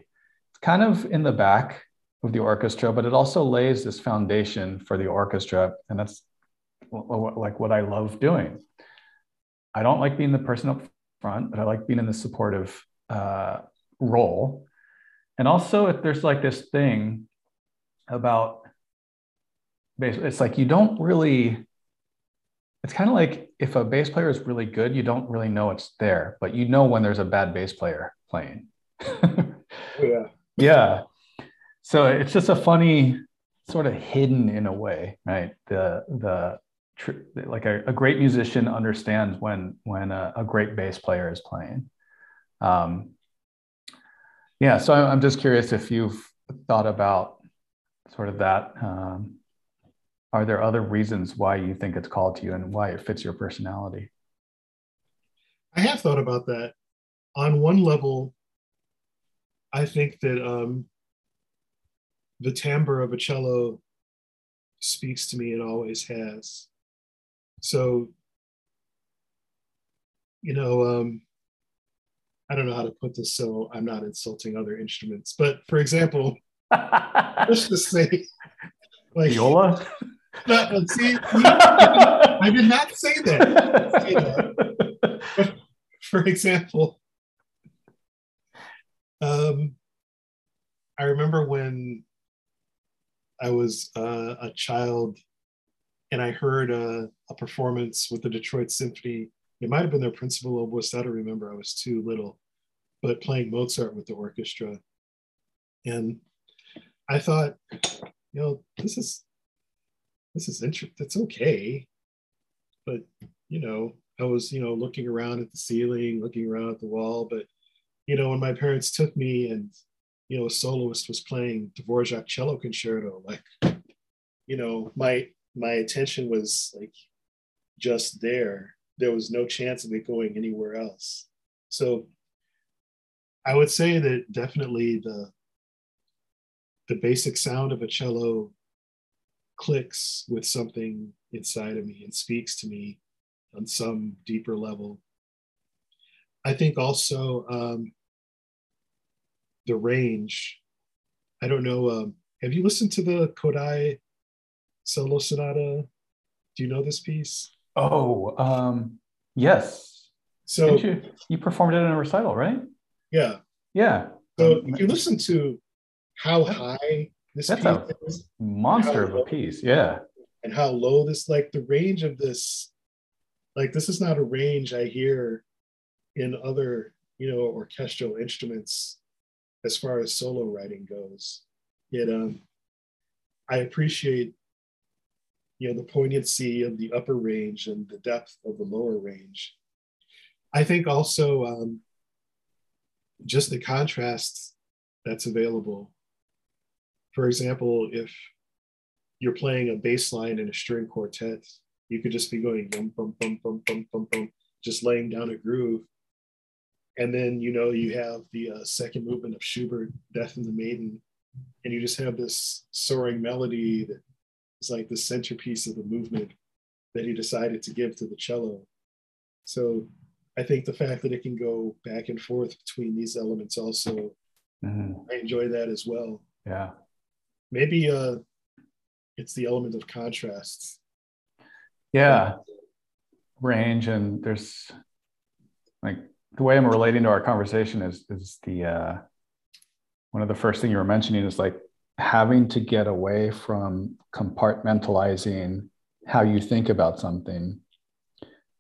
It's kind of in the back of the orchestra, but it also lays this foundation for the orchestra. And that's like what I love doing. I don't like being the person up front, but I like being in the supportive uh, role. And also, if there's like this thing about basically, it's like you don't really it's kind of like if a bass player is really good you don't really know it's there but you know when there's a bad bass player playing yeah yeah so it's just a funny sort of hidden in a way right the the like a, a great musician understands when when a, a great bass player is playing um yeah so i'm just curious if you've thought about sort of that. Um, are there other reasons why you think it's called to you and why it fits your personality? I have thought about that. On one level, I think that um, the timbre of a cello speaks to me and always has. So, you know, um, I don't know how to put this so I'm not insulting other instruments, but for example, let's just say, like viola. Not, see, I did not say that. But for example, um, I remember when I was uh, a child and I heard a, a, performance with the Detroit Symphony. It might have been their principal oboist. I don't remember. I was too little, but playing Mozart with the orchestra. And I thought, you know, this is this is interesting. It's okay, but you know, I was you know looking around at the ceiling, looking around at the wall. But you know, when my parents took me and you know a soloist was playing Dvorak cello concerto, like you know, my my attention was like just there. There was no chance of it going anywhere else. So I would say that definitely the the basic sound of a cello clicks with something inside of me and speaks to me on some deeper level. I think also um, the range. I don't know. Um, have you listened to the Kodály solo sonata? Do you know this piece? Oh, um, yes. So you, you performed it in a recital, right? Yeah. Yeah. So um, you listen to how high this That's a is, monster of a piece, yeah. And how low this, like the range of this, like this is not a range I hear in other, you know, orchestral instruments as far as solo writing goes. It um I appreciate you know the poignancy of the upper range and the depth of the lower range. I think also um, just the contrast that's available. For example, if you're playing a bass line in a string quartet, you could just be going bum bum bum bum bum bum bum, just laying down a groove. And then you know you have the uh, second movement of Schubert, Death in the Maiden, and you just have this soaring melody that is like the centerpiece of the movement that he decided to give to the cello. So I think the fact that it can go back and forth between these elements also, mm-hmm. I enjoy that as well. Yeah. Maybe uh, it's the element of contrast. Yeah. Range and there's like the way I'm relating to our conversation is is the uh one of the first thing you were mentioning is like having to get away from compartmentalizing how you think about something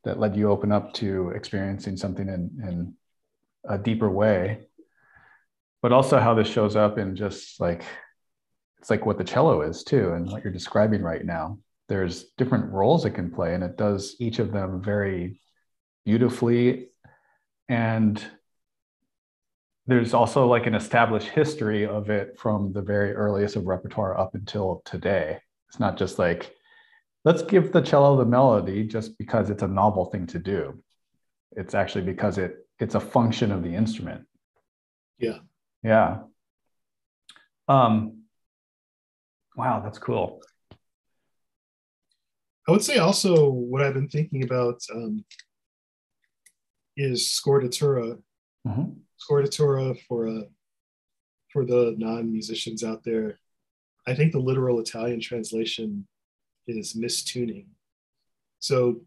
that led you open up to experiencing something in, in a deeper way but also how this shows up in just like it's like what the cello is too and what you're describing right now. There's different roles it can play and it does each of them very beautifully and there's also like an established history of it from the very earliest of repertoire up until today. It's not just like, let's give the cello the melody just because it's a novel thing to do. It's actually because it it's a function of the instrument. Yeah. Yeah. Um, wow, that's cool. I would say also what I've been thinking about um, is scordatura. Mm-hmm scordatura for uh, for the non-musicians out there. I think the literal Italian translation is mistuning. So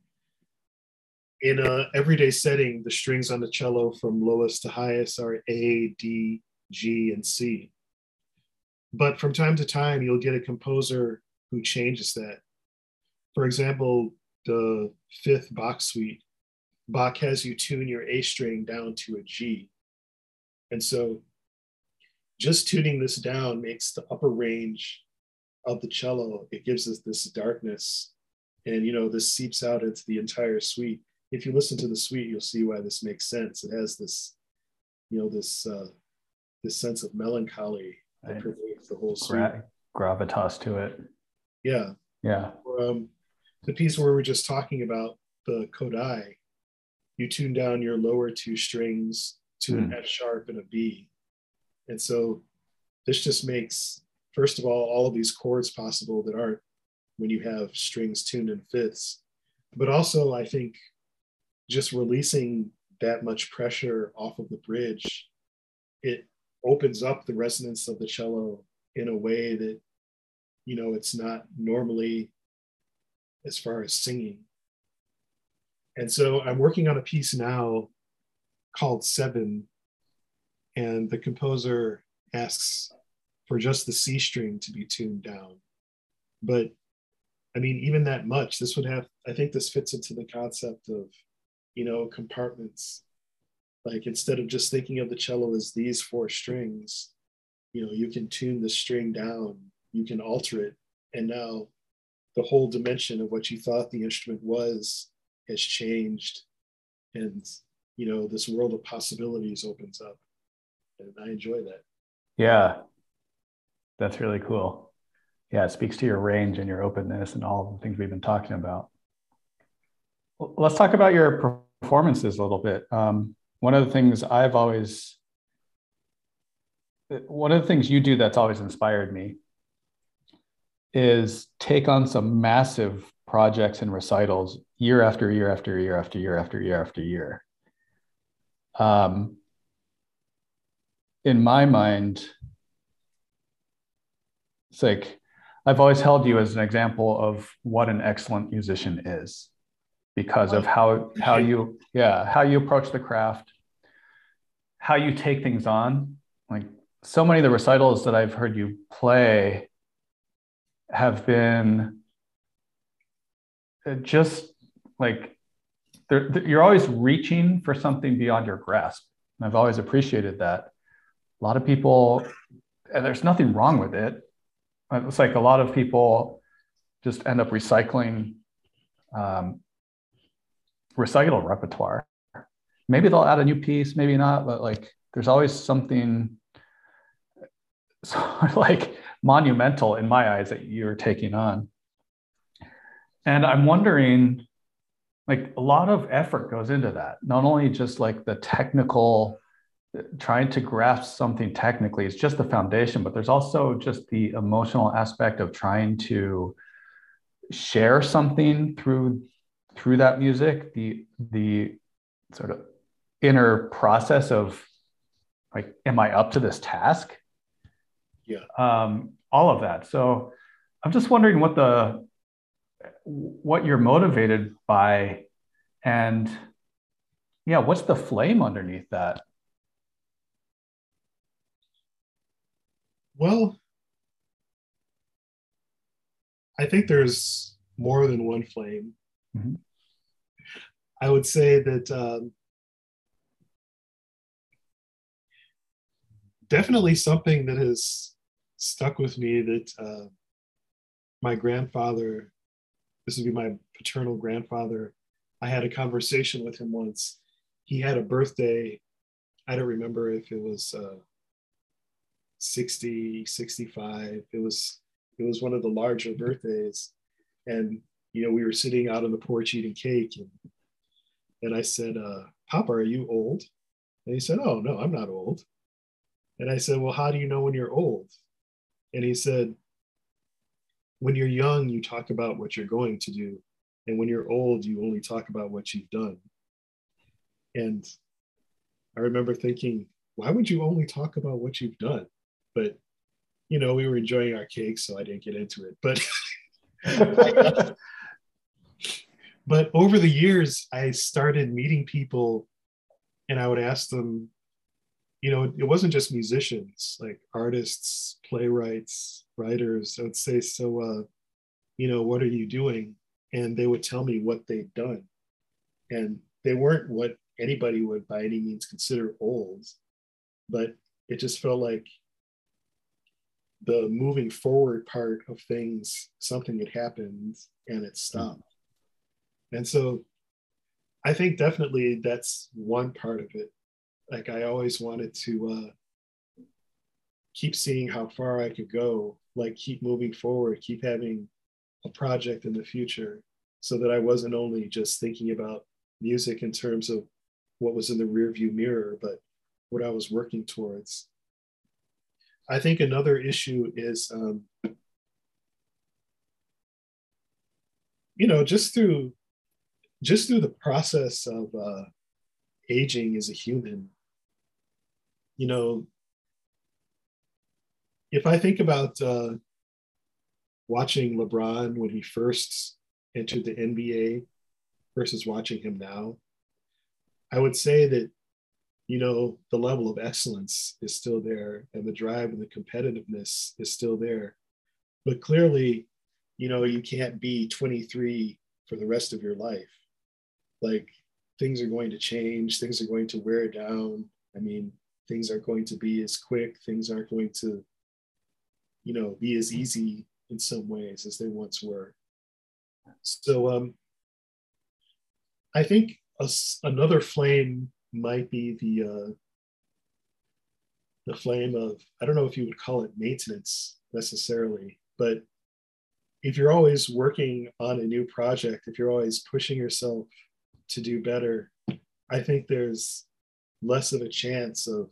in a everyday setting, the strings on the cello from lowest to highest are A, D, G, and C. But from time to time, you'll get a composer who changes that. For example, the fifth Bach suite, Bach has you tune your A string down to a G. And so just tuning this down makes the upper range of the cello, it gives us this darkness. And, you know, this seeps out into the entire suite. If you listen to the suite, you'll see why this makes sense. It has this, you know, this, uh, this sense of melancholy that pervades the whole suite. Gra- gravitas to it. Yeah. Yeah. Um, the piece where we are just talking about the Kodály, you tune down your lower two strings to mm. an F sharp and a B. And so this just makes, first of all, all of these chords possible that aren't when you have strings tuned in fifths. But also, I think just releasing that much pressure off of the bridge, it opens up the resonance of the cello in a way that, you know, it's not normally as far as singing. And so I'm working on a piece now called Seven, and the composer asks for just the C string to be tuned down. But I mean, even that much, this would have, I think this fits into the concept of, you know, compartments. Like instead of just thinking of the cello as these four strings, you know, you can tune the string down, you can alter it. And now the whole dimension of what you thought the instrument was has changed. And you know this world of possibilities opens up. And i enjoy that. Yeah. That's really cool. Yeah it speaks to your range and your openness and all the things we've been talking about. Let's talk about your performances a little bit. Um, one of the things i've always one of the things you do that's always inspired me is take on some massive projects and recitals year after year after year after year after year after year. Um, in my mind, it's like I've always held you as an example of what an excellent musician is because of how how you yeah how you approach the craft how you take things on. Like so many of the recitals that i've heard you play have been just like you're always reaching for something beyond your grasp. And I've always appreciated that. A lot of people, and there's nothing wrong with it. It's like a lot of people just end up recycling um, recycle repertoire. Maybe they'll add a new piece, maybe not, but like there's always something of like monumental in my eyes that you're taking on. And I'm wondering, like a lot of effort goes into that, not only just like the technical trying to grasp something technically it's just the foundation but there's also just the emotional aspect of trying to share something through through that music the the sort of inner process of like am i up to this task? Yeah. Um, all of that. So i'm just wondering what the what you're motivated by and yeah what's the flame underneath that well i think there's more than one flame mm-hmm. i would say that um, definitely something that has stuck with me that uh, my grandfather, this would be my paternal grandfather, I had a conversation with him once. He had a birthday. I don't remember if it was uh, 60, 65. It was it was one of the larger birthdays. And you know, we were sitting out on the porch eating cake and and I said, uh, Papa, are you old? And he said, Oh no, I'm not old. And I said, Well, how do you know when you're old? And he said, When you're young, you talk about what you're going to do. And when you're old, you only talk about what you've done. And I remember thinking, Why would you only talk about what you've done? But, you know, we were enjoying our cake, so I didn't get into it. But, but over the years, I started meeting people and I would ask them, you know, it wasn't just musicians, like artists, playwrights, writers. I would say, so, uh, you know, what are you doing? And they would tell me what they'd done. And they weren't what anybody would by any means consider old, but it just felt like the moving forward part of things, something had happened and it stopped. And so I think definitely that's one part of it like I always wanted to uh, keep seeing how far I could go, like keep moving forward, keep having a project in the future, so that I wasn't only just thinking about music in terms of what was in the rearview mirror, but what I was working towards. I think another issue is, um, you know, just through just through the process of uh, aging as a human, you know, if I think about uh, watching LeBron when he first entered the NBA versus watching him now, I would say that, you know, the level of excellence is still there and the drive and the competitiveness is still there. But clearly, you know, you can't be 23 for the rest of your life. Like things are going to change, things are going to wear down. I mean, things aren't going to be as quick. Things aren't going to you know be as easy in some ways as they once were. So um i think a, another flame might be the uh the flame of i don't know if you would call it maintenance necessarily but if you're always working on a new project if you're always pushing yourself to do better i think there's less of a chance of,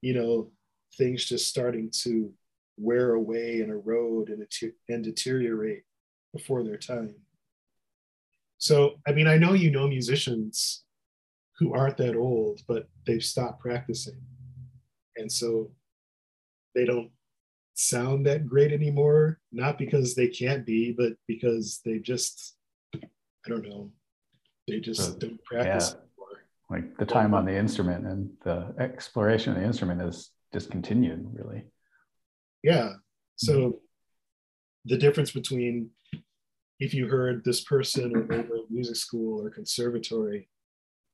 you know, things just starting to wear away and erode and, and deteriorate before their time. So, I mean, I know you know musicians who aren't that old, but they've stopped practicing. And so they don't sound that great anymore, not because they can't be, but because they just, I don't know, they just don't practice. Yeah like the time on the instrument and the exploration of the instrument is discontinued really. Yeah. So mm-hmm. the difference between if you heard this person over at music school or conservatory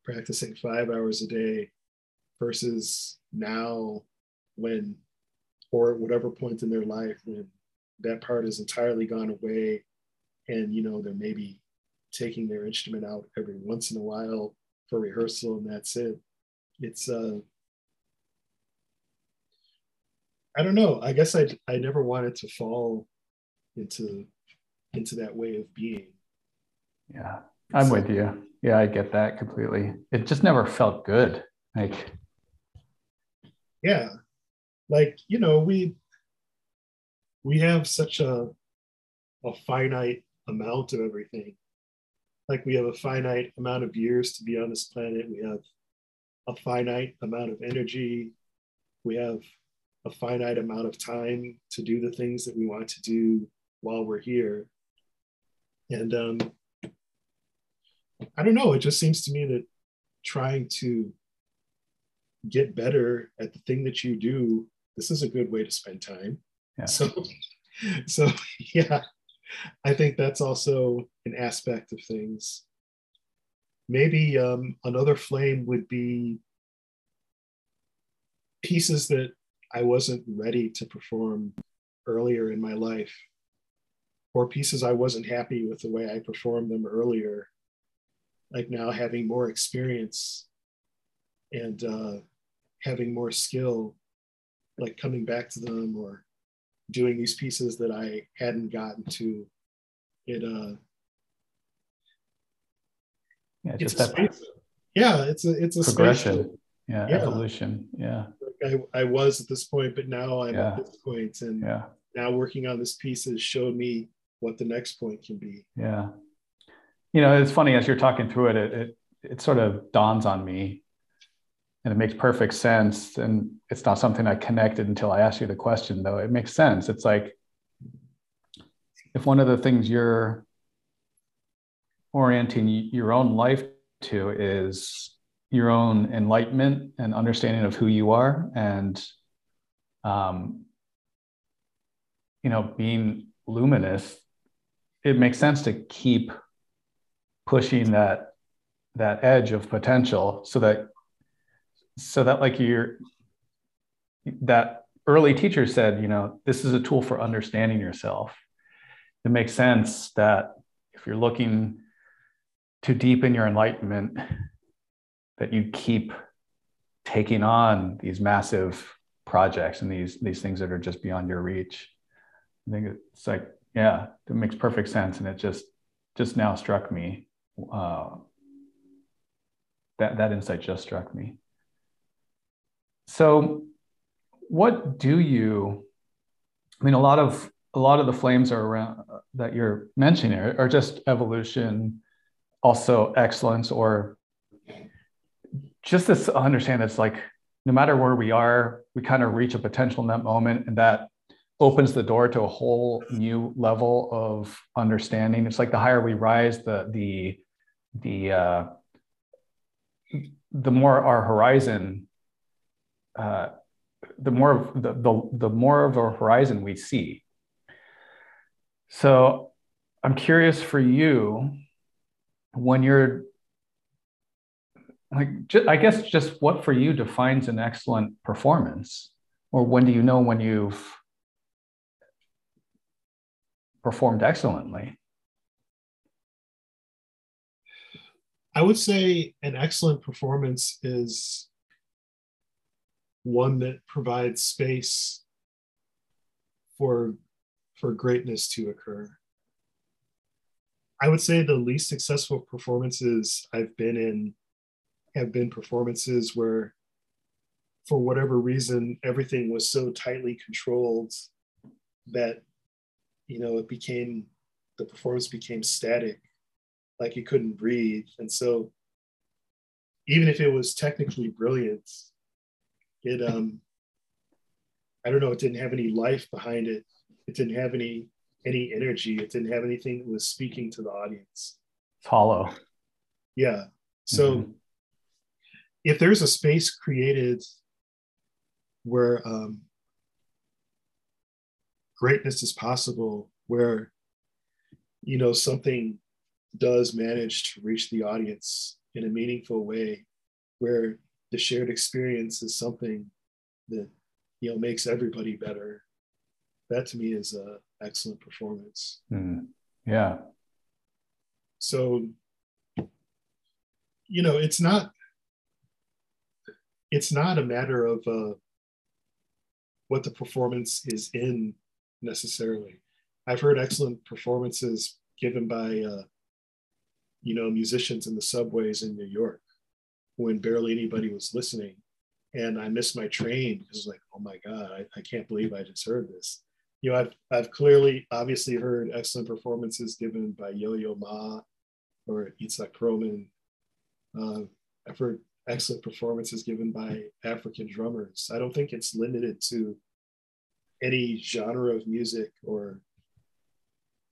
practicing five hours a day versus now when or at whatever point in their life when that part has entirely gone away and you know they're maybe taking their instrument out every once in a while for rehearsal and that's it. It's uh i don't know. I guess i i never wanted to fall into into that way of being. Yeah i'm so, with you. Yeah i get that completely. It just never felt good like yeah like you know we we have such a a finite amount of everything like we have a finite amount of years to be on this planet. We have a finite amount of energy. We have a finite amount of time to do the things that we want to do while we're here. And um, i don't know. It just seems to me that trying to get better at the thing that you do this is a good way to spend time. Yeah. so so yeah i think that's also an aspect of things. Maybe um, another flame would be pieces that i wasn't ready to perform earlier in my life or pieces i wasn't happy with the way i performed them earlier like now having more experience and uh, having more skill, like coming back to them or doing these pieces that I hadn't gotten to. It uh yeah, just that yeah, it's a it's a progression. yeah, yeah, evolution. Yeah. Like I, I was at this point, but now I'm yeah. at this point and yeah. now working on this piece has showed me what the next point can be. Yeah. You know, it's funny as you're talking through it, it, it, it sort of dawns on me and it makes perfect sense. And it's not something I connected until I asked you the question, though. It makes sense. It's like if one of the things you're orienting your own life to is your own enlightenment and understanding of who you are and um, you know being luminous it makes sense to keep pushing that that edge of potential so that so that like you're that early teacher said you know this is a tool for understanding yourself. It makes sense that if you're looking to deepen your enlightenment that you keep taking on these massive projects and these these things that are just beyond your reach. I think it's like yeah it makes perfect sense. And it just just now struck me uh, that that insight just struck me so, what do you? I mean, a lot of a lot of the flames are around that you're mentioning are, are just evolution, also excellence, or just this understand that's like no matter where we are, we kind of reach a potential in that moment, and that opens the door to a whole new level of understanding. It's like the higher we rise, the the the uh, the more our horizon uh, the more of the, the, the more of a horizon we see. So I'm curious for you when you're like I guess just what for you defines an excellent performance or when do you know when you've performed excellently? I would say an excellent performance is one that provides space for for greatness to occur. I would say the least successful performances I've been in have been performances where, for whatever reason, everything was so tightly controlled that, you know, it became, the performance became static, like you couldn't breathe. And so, even if it was technically brilliant, it um i don't know it didn't have any life behind it. It didn't have any any energy. It didn't have anything that was speaking to the audience. It's hollow. Yeah. So mm-hmm. if there's a space created where um, greatness is possible where you know something does manage to reach the audience in a meaningful way where the shared experience is something that you know makes everybody better. That to me is a excellent performance. Mm. yeah. So you know it's not it's not a matter of uh, what the performance is in necessarily. I've heard excellent performances given by uh, you know musicians in the subways in new york when barely anybody was listening. And i missed my train because like oh my god I, I can't believe i just heard this. You know I've, I've clearly obviously heard excellent performances given by yo-yo ma or itzhak perlman. Uh, I've heard excellent performances given by African drummers. I don't think it's limited to any genre of music or,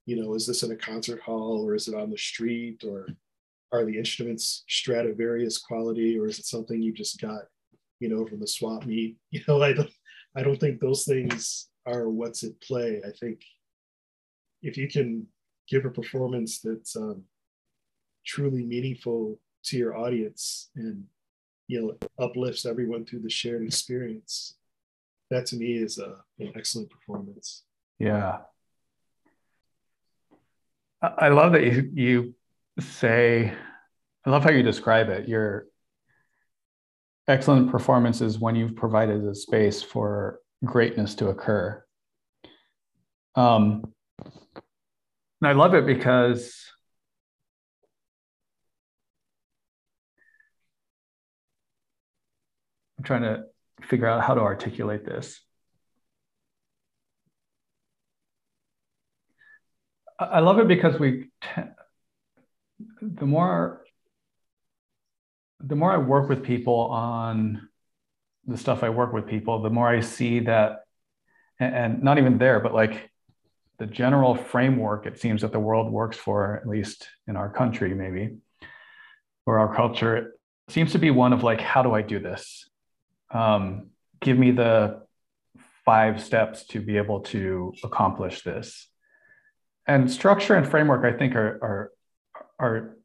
you know, is this in a concert hall or is it on the street or are the instruments Stradivarius quality or is it something you just got, you know, from the swap meet? You know, I don't, I don't think those things are what's at play. I think if you can give a performance that's um, truly meaningful to your audience and you know uplifts everyone through the shared experience that to me is a, an excellent performance yeah i love that you, you say i love how you describe it your excellent performance is when you've provided a space for greatness to occur um, and i love it because I'm trying to figure out how to articulate this. I love it because we, the more, the more I work with people on the stuff I work with people, the more I see that, and, and not even there, but like the general framework it seems that the world works for, at least in our country, maybe, or our culture, seems to be one of like, how do I do this? um, give me the five steps to be able to accomplish this. And structure and framework, I think, are, are, are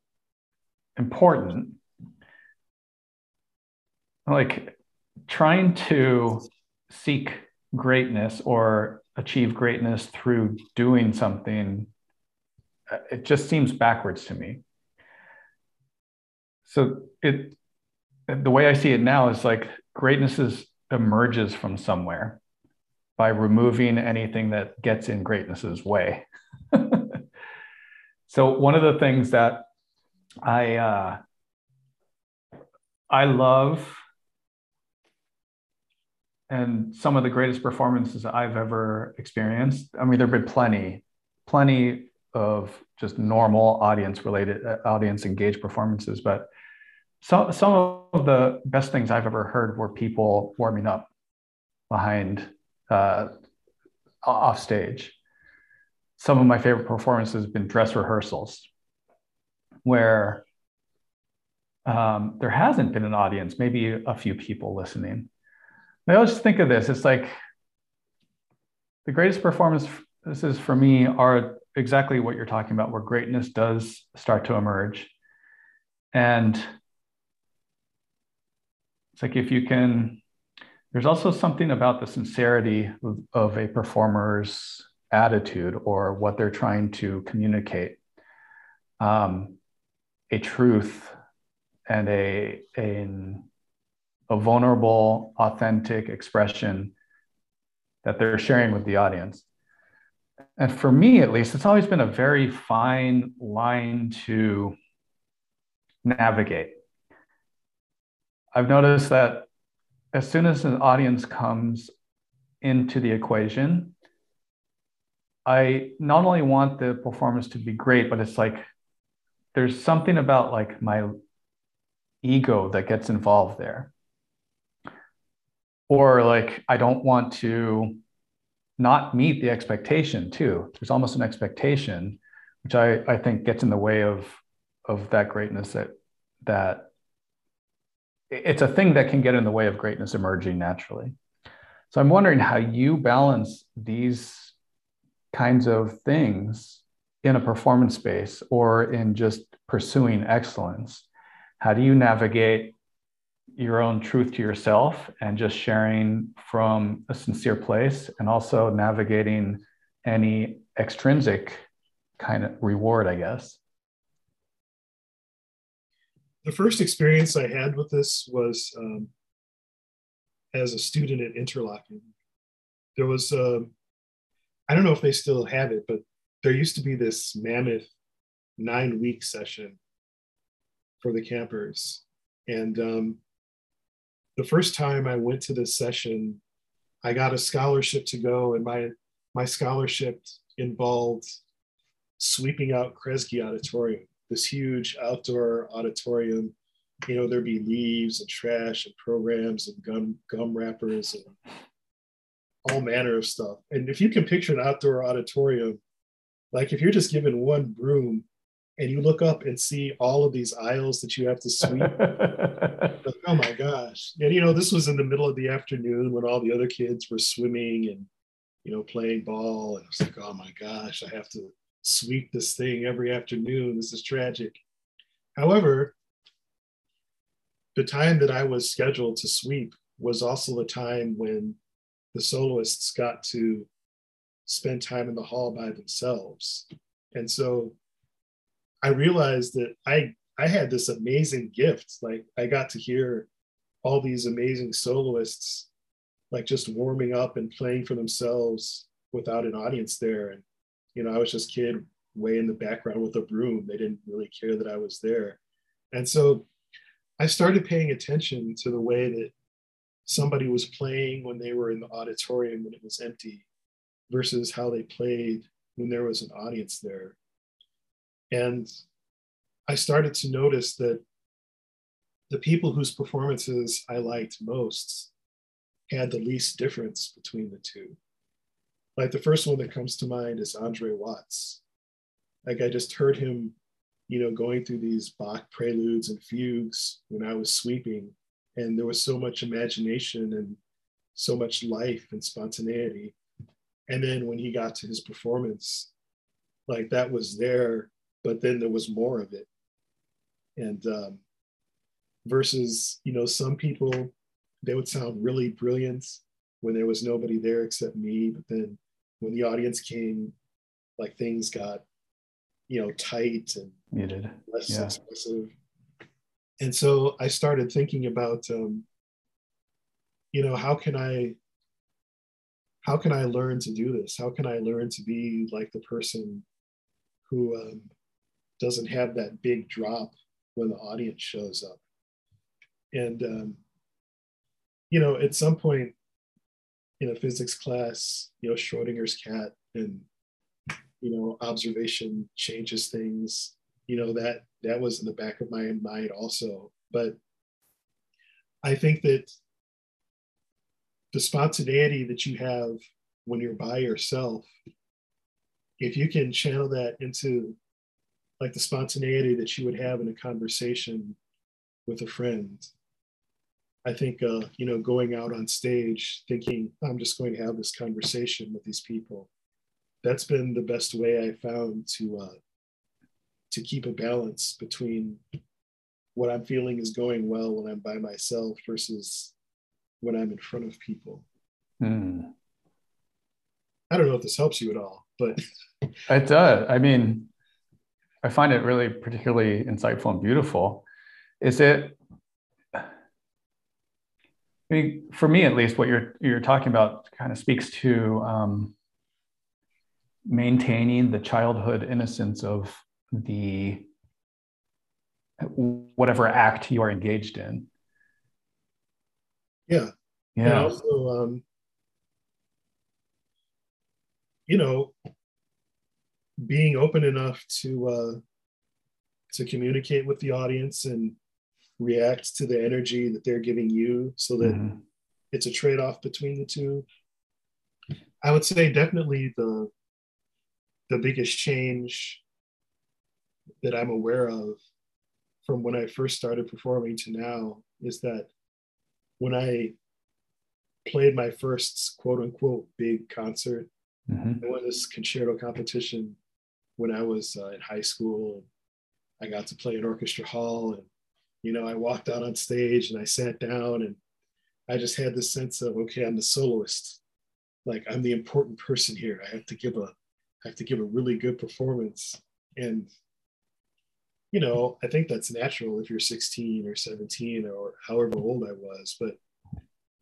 important. Like trying to seek greatness or achieve greatness through doing something, uh, it just seems backwards to me. So it the way I see it now is like greatness is, emerges from somewhere by removing anything that gets in greatness's way. so one of the things that I uh, I love and some of the greatest performances I've ever experienced. I mean, there've been plenty, plenty of just normal audience related, uh, audience engaged performances, but some some of the best things I've ever heard were people warming up behind uh, off stage. Some of my favorite performances have been dress rehearsals, where um, there hasn't been an audience, maybe a few people listening. I always think of this: it's like the greatest performances for me are exactly what you're talking about, where greatness does start to emerge, and it's like if you can, there's also something about the sincerity of, of a performer's attitude or what they're trying to communicate. Um, a truth and a, a, a vulnerable, authentic expression that they're sharing with the audience. And for me, at least, it's always been a very fine line to navigate. I've noticed that as soon as an audience comes into the equation, I not only want the performance to be great, but it's like there's something about like my ego that gets involved there. Or like I don't want to not meet the expectation too. There's almost an expectation, which I, I think gets in the way of of that greatness that that it's a thing that can get in the way of greatness emerging naturally. So I'm wondering how you balance these kinds of things in a performance space or in just pursuing excellence, how do you navigate your own truth to yourself and just sharing from a sincere place and also navigating any extrinsic kind of reward, I guess? The first experience I had with this was um, as a student at Interlochen. There was, uh, I don't know if they still have it, but there used to be this mammoth nine week session for the campers. And um, the first time I went to this session, I got a scholarship to go, and my my scholarship involved sweeping out Kresge Auditorium, this huge outdoor auditorium. You know, there'd be leaves and trash and programs and gum gum wrappers and all manner of stuff. And if you can picture an outdoor auditorium, like if you're just given one broom and you look up and see all of these aisles that you have to sweep. like, oh my gosh. And you know, this was in the middle of the afternoon when all the other kids were swimming and you know playing ball. And I was like, oh my gosh, I have to sweep this thing every afternoon. This is tragic. However, the time that I was scheduled to sweep was also the time when the soloists got to spend time in the hall by themselves. And so I realized that I I had this amazing gift. Like I got to hear all these amazing soloists like just warming up and playing for themselves without an audience there. And you know, I was just kid way in the background with a broom. They didn't really care that I was there. And so I started paying attention to the way that somebody was playing when they were in the auditorium when it was empty versus how they played when there was an audience there. And I started to notice that the people whose performances I liked most had the least difference between the two. Like the first one that comes to mind is Andre Watts. Like I just heard him, you know, going through these Bach preludes and fugues when I was sweeping, and there was so much imagination and so much life and spontaneity. And then when he got to his performance, like that was there but then there was more of it. And um, versus, you know, some people, they would sound really brilliant when there was nobody there except me. But then when the audience came, like things got, you know, tight and muted, less yeah. expressive. And so I started thinking about, um, you know, how can I, how can I learn to do this? How can I learn to be like the person who um, doesn't have that big drop when the audience shows up. And, um, you know, at some point in a physics class, you know, Schrodinger's cat and, you know, observation changes things, you know, that, that was in the back of my mind also. But I think that the spontaneity that you have when you're by yourself, if you can channel that into like the spontaneity that you would have in a conversation with a friend. I think, uh, you know, going out on stage thinking, I'm just going to have this conversation with these people. That's been the best way I found to uh, to keep a balance between what I'm feeling is going well when I'm by myself versus when I'm in front of people. Mm. I don't know if this helps you at all, but it does. I mean, I find it really particularly insightful and beautiful. Is it? I mean, for me at least, what you're you're talking about kind of speaks to um, maintaining the childhood innocence of the whatever act you are engaged in. Yeah. Yeah. And also, um, you know, being open enough to uh, to communicate with the audience and react to the energy that they're giving you so that mm-hmm. it's a trade-off between the two i would say definitely the the biggest change that i'm aware of from when i first started performing to now is that when i played my first quote unquote big concert mm-hmm. i won this concerto competition when I was uh, in high school. I got to play in orchestra hall, and you know, I walked out on stage and I sat down, and I just had this sense of, okay, I'm the soloist, like I'm the important person here. I have to give a, I have to give a really good performance, and you know, I think that's natural if you're 16 or 17 or however old I was. But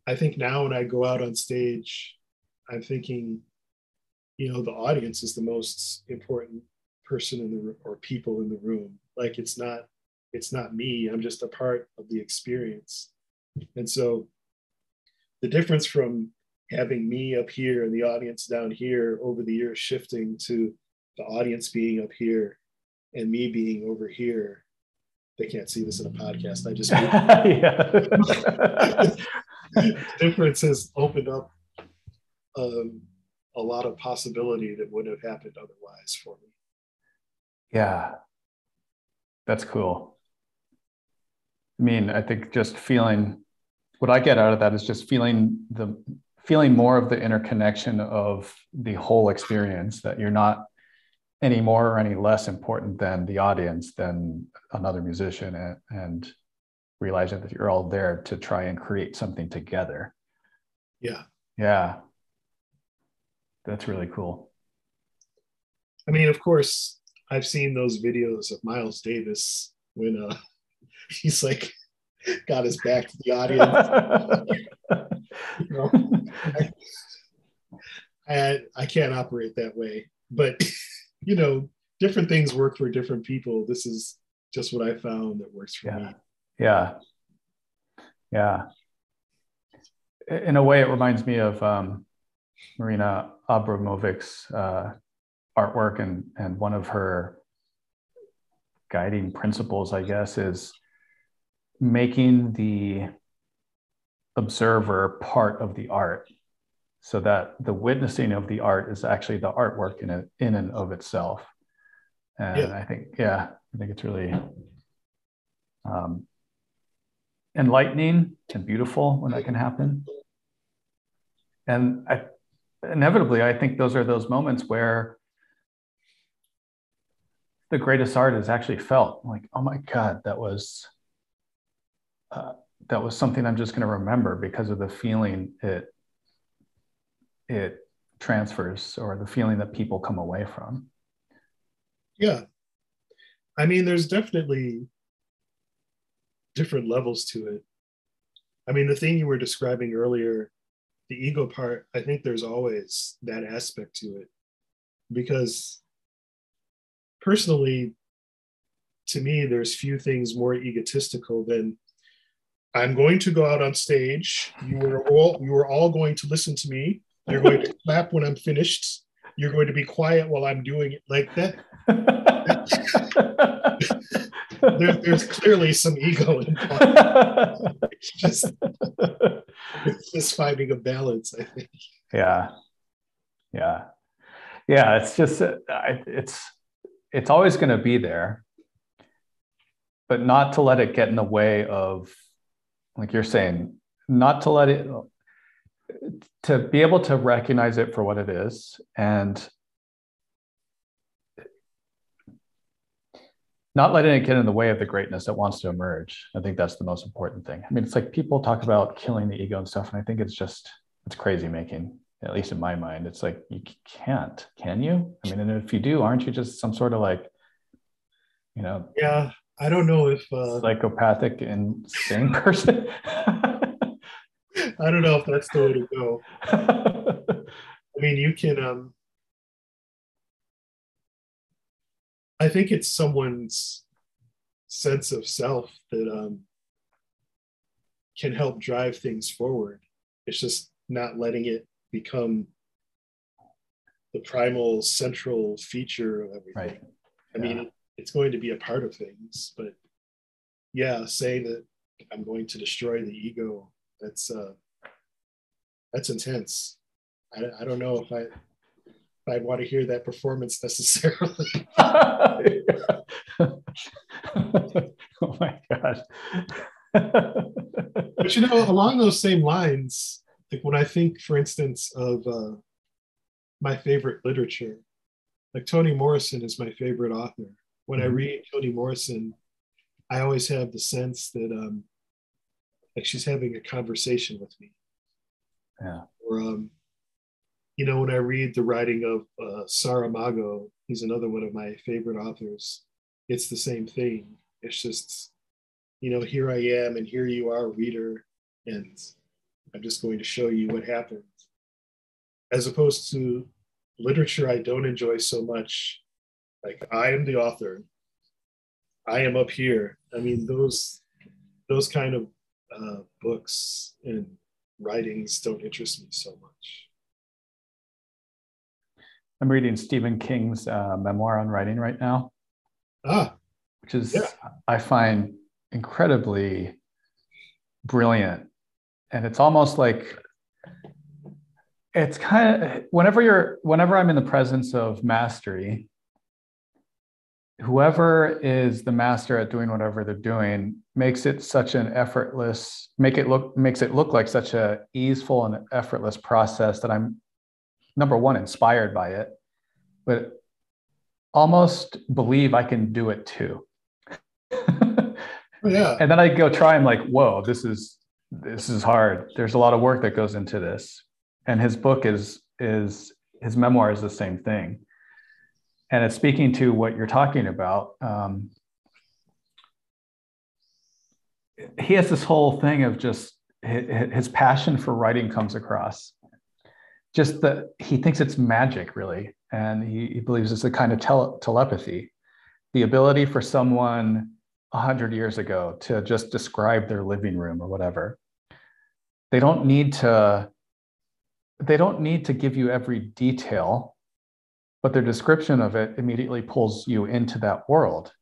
I think now when I go out on stage, I'm thinking, you know, the audience is the most important person in the room or people in the room. Like it's not, it's not me. I'm just a part of the experience. And so the difference from having me up here and the audience down here over the years shifting to the audience being up here and me being over here they can't see this in a podcast. I just difference has opened up um, a lot of possibility that wouldn't have happened otherwise for me. Yeah. That's cool. I mean i think just feeling what i get out of that is just feeling the feeling more of the interconnection of the whole experience that you're not any more or any less important than the audience than another musician and, and realizing that you're all there to try and create something together. Yeah. Yeah. That's really cool. I mean of course i've seen those videos of miles davis when uh he's like got his back to the audience. You know, I, I, I can't operate that way but you know, different things work for different people. This is just what I found that works for yeah. me. Yeah. Yeah. In a way, it reminds me of um, Marina Abramovic's uh, artwork, and and one of her guiding principles, I guess, is making the observer part of the art so that the witnessing of the art is actually the artwork in, it, in and of itself. And yeah. I think, yeah, I think it's really um, enlightening and beautiful when that can happen. And I, inevitably, I think those are those moments where the greatest art is actually felt like, oh my God, that was, uh, that was something I'm just going to remember because of the feeling it it transfers or the feeling that people come away from. Yeah. I mean, there's definitely different levels to it. I mean, the thing you were describing earlier, the ego part, I think there's always that aspect to it. Because personally, to me, there's few things more egotistical than I'm going to go out on stage. You are all you are all going to listen to me. You're going to clap when I'm finished. You're going to be quiet while I'm doing it like that. there, there's clearly some ego in It's just, it's just finding a balance, I think. Yeah. Yeah. Yeah. It's just, uh, it's, it's always going to be there, but not to let it get in the way of, like you're saying, not to let it to be able to recognize it for what it is and not letting it get in the way of the greatness that wants to emerge. I think that's the most important thing. I mean, it's like people talk about killing the ego and stuff, and I think it's just it's crazy making. At least in my mind, it's like you can't, can you? I mean, and if you do, aren't you just some sort of like, you know? Yeah, I don't know if uh, psychopathic insane person. I don't know if that's the way to go. I mean, you can. Um, I think it's someone's sense of self that um, can help drive things forward. It's just not letting it become the primal central feature of everything. Right. I yeah. mean, it's going to be a part of things, but yeah, saying that I'm going to destroy the ego, that's uh, that's intense. I, I don't know if I if I want to hear that performance necessarily. oh my gosh. but you know, along those same lines, like when I think, for instance, of uh, my favorite literature, like Toni Morrison is my favorite author. When I Mhm. read Toni Morrison, I always have the sense that um, like she's having a conversation with me. Yeah. Or um, you know, when I read the writing of uh, Saramago, he's another one of my favorite authors. It's the same thing. It's just, you know, here I am, and here you are, reader, and I'm just going to show you what happened. As opposed to literature I don't enjoy so much, like I am the author, I am up here. I mean, those those kind of uh, books and writings don't interest me so much. I'm reading Stephen King's uh, memoir on writing right now, Ah, which is Yeah. I find incredibly brilliant, and it's almost like it's kind of whenever you're whenever I'm in the presence of mastery, whoever is the master at doing whatever they're doing makes it such an effortless make it look makes it look like such a easeful and effortless process that I'm number one inspired by it, but almost believe I can do it too. oh, yeah. and then I go try. I'm like, whoa, this is this is hard. There's a lot of work that goes into this. And his book is is his memoir is the same thing. And it's speaking to what you're talking about. Um, he has this whole thing of just his, passion for writing comes across. Just that he thinks it's magic, really, and he, he believes it's a kind of tele- telepathy, the ability for someone hundred years ago to just describe their living room or whatever. They don't need to. They don't need to give you every detail, but their description of it immediately pulls you into that world,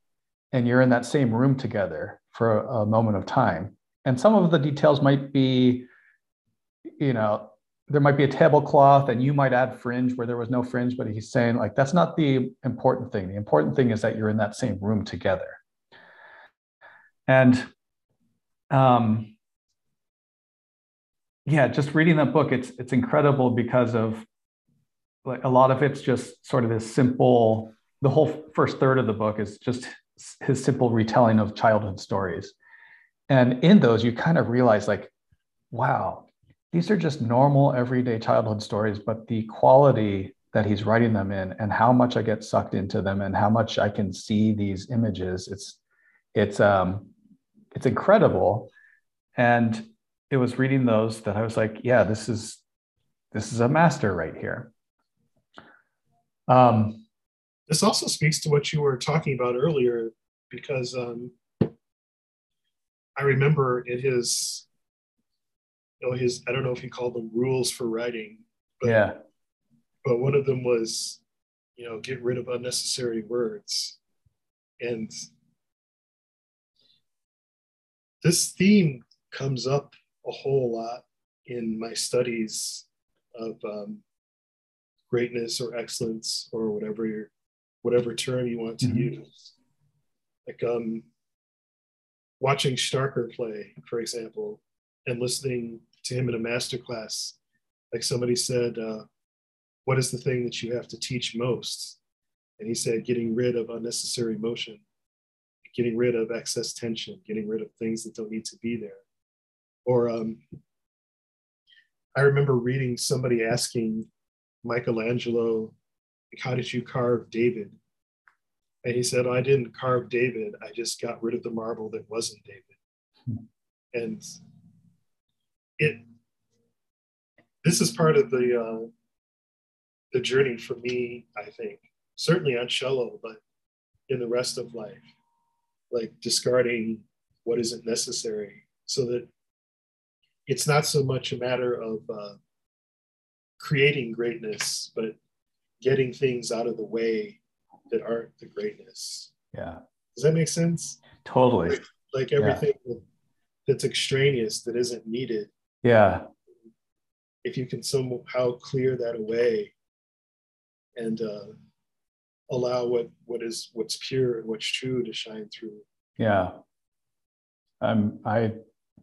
and you're in that same room together for a, a moment of time. And some of the details might be, you know, there might be a tablecloth and you might add fringe where there was no fringe, but he's saying like that's not the important thing. The important thing is that you're in that same room together. And um, yeah, just reading that book, it's it's incredible because of like a lot of it's just sort of this simple. The whole first third of the book is just his simple retelling of childhood stories, and in those you kind of realize like, wow, these are just normal everyday childhood stories, but the quality that he's writing them in and how much I get sucked into them and how much I can see these images, it's it's um it's incredible. And it was reading those that I was like, yeah, this is this is a master right here. Um, this also speaks to what you were talking about earlier, because um, I remember in his, you know, his I don't know if he called them rules for writing, but yeah, but one of them was, you know, get rid of unnecessary words, and this theme comes up a whole lot in my studies of um, greatness or excellence or whatever your whatever term you want to Mhm. use. Like um, watching Starker play, for example, and listening to him in a master class. Like somebody said, uh, "What is the thing that you have to teach most?" And he said, "Getting rid of unnecessary motion, getting rid of excess tension, getting rid of things that don't need to be there." Or um, I remember reading somebody asking Michelangelo, like, how did you carve David? And he said, oh, I didn't carve David. I just got rid of the marble that wasn't David. And it, this is part of the, uh, the journey for me, I think, certainly on cello, but in the rest of life, like discarding what isn't necessary so that it's not so much a matter of uh, creating greatness, but getting things out of the way that aren't the greatness. yeah, Does that make sense? totally. Like everything that, that's extraneous that isn't needed, Yeah, if you can somehow clear that away and uh, allow what what is what's pure and what's true to shine through. yeah. Um, I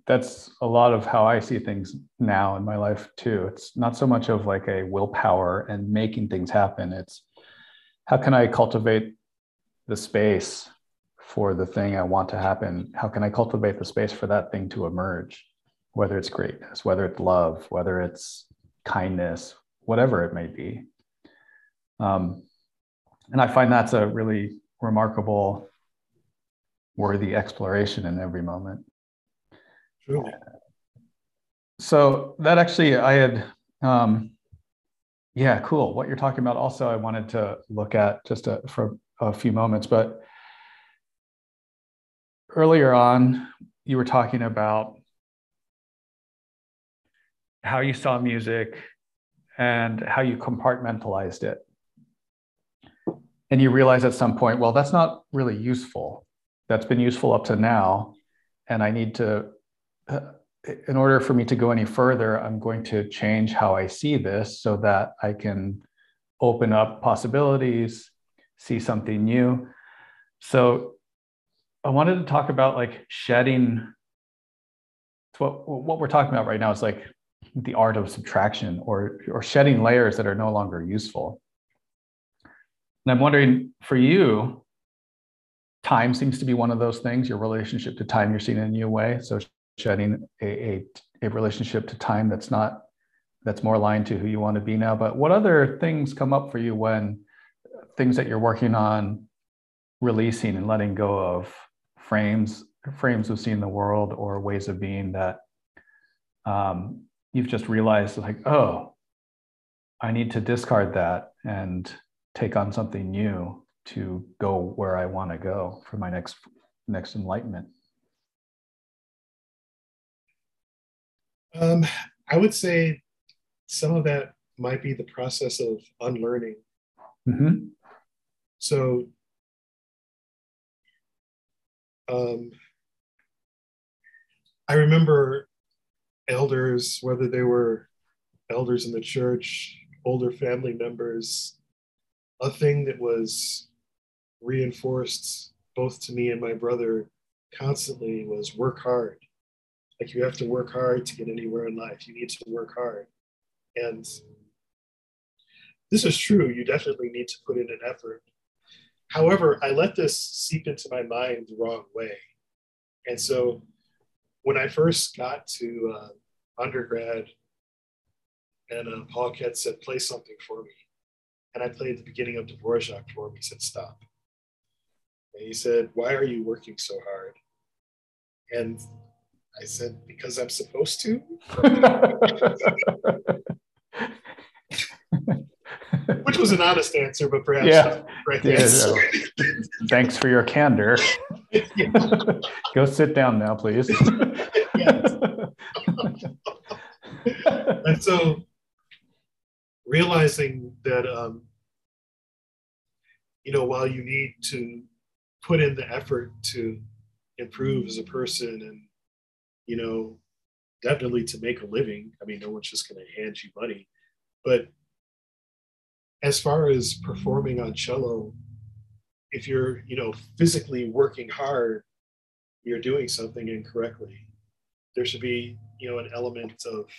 that's a lot of how I see things now in my life too. It's not so much of like a willpower and making things happen. It's how can I cultivate the space for the thing I want to happen? How can I cultivate the space for that thing to emerge? Whether it's greatness, whether it's love, whether it's kindness, whatever it may be. Um, and I find that's a really remarkable, worthy exploration in every moment. So that actually, I had, um, yeah, cool. What you're talking about. Also, I wanted to look at just a, for a few moments, but earlier on, you were talking about how you saw music and how you compartmentalized it. And you realize at some point, well, that's not really useful. That's been useful up to now. And I need to, uh, in order for me to go any further, I'm going to change how I see this so that I can open up possibilities, see something new. So I wanted to talk about like shedding. What, what we're talking about right now is like the art of subtraction or, or shedding layers that are no longer useful. And I'm wondering for you, time seems to be one of those things, your relationship to time you're seeing in a new way. So shedding a, a, a relationship to time that's not, that's more aligned to who you want to be now. But what other things come up for you when things that you're working on releasing and letting go of frames, frames of seeing the world or ways of being that um, you've just realized like, oh, I need to discard that and take on something new to go where I want to go for my next next enlightenment? Um, I would say some of that might be the process of unlearning. Mm-hmm. So, um, I remember elders, whether they were elders in the church, older family members, a thing that was reinforced both to me and my brother constantly was work hard. Like you have to work hard to get anywhere in life. You need to work hard. And this is true. You definitely need to put in an effort. However, I let this seep into my mind the wrong way. And so when I first got to uh, undergrad, and uh, Paul Kett said, play something for me. And I played the beginning of Dvorak for him. He said, stop. And he said, why are you working so hard? And I said, because I'm supposed to. Which was an honest answer, but perhaps yeah. right yeah, Thanks for your candor. Go sit down now, please. and so realizing that um, you know while you need to put in the effort to improve as a person and you know definitely to make a living. I mean no one's just going to hand you money. But as far as performing on cello if you're you know physically working hard you're doing something incorrectly. There should be you know an element of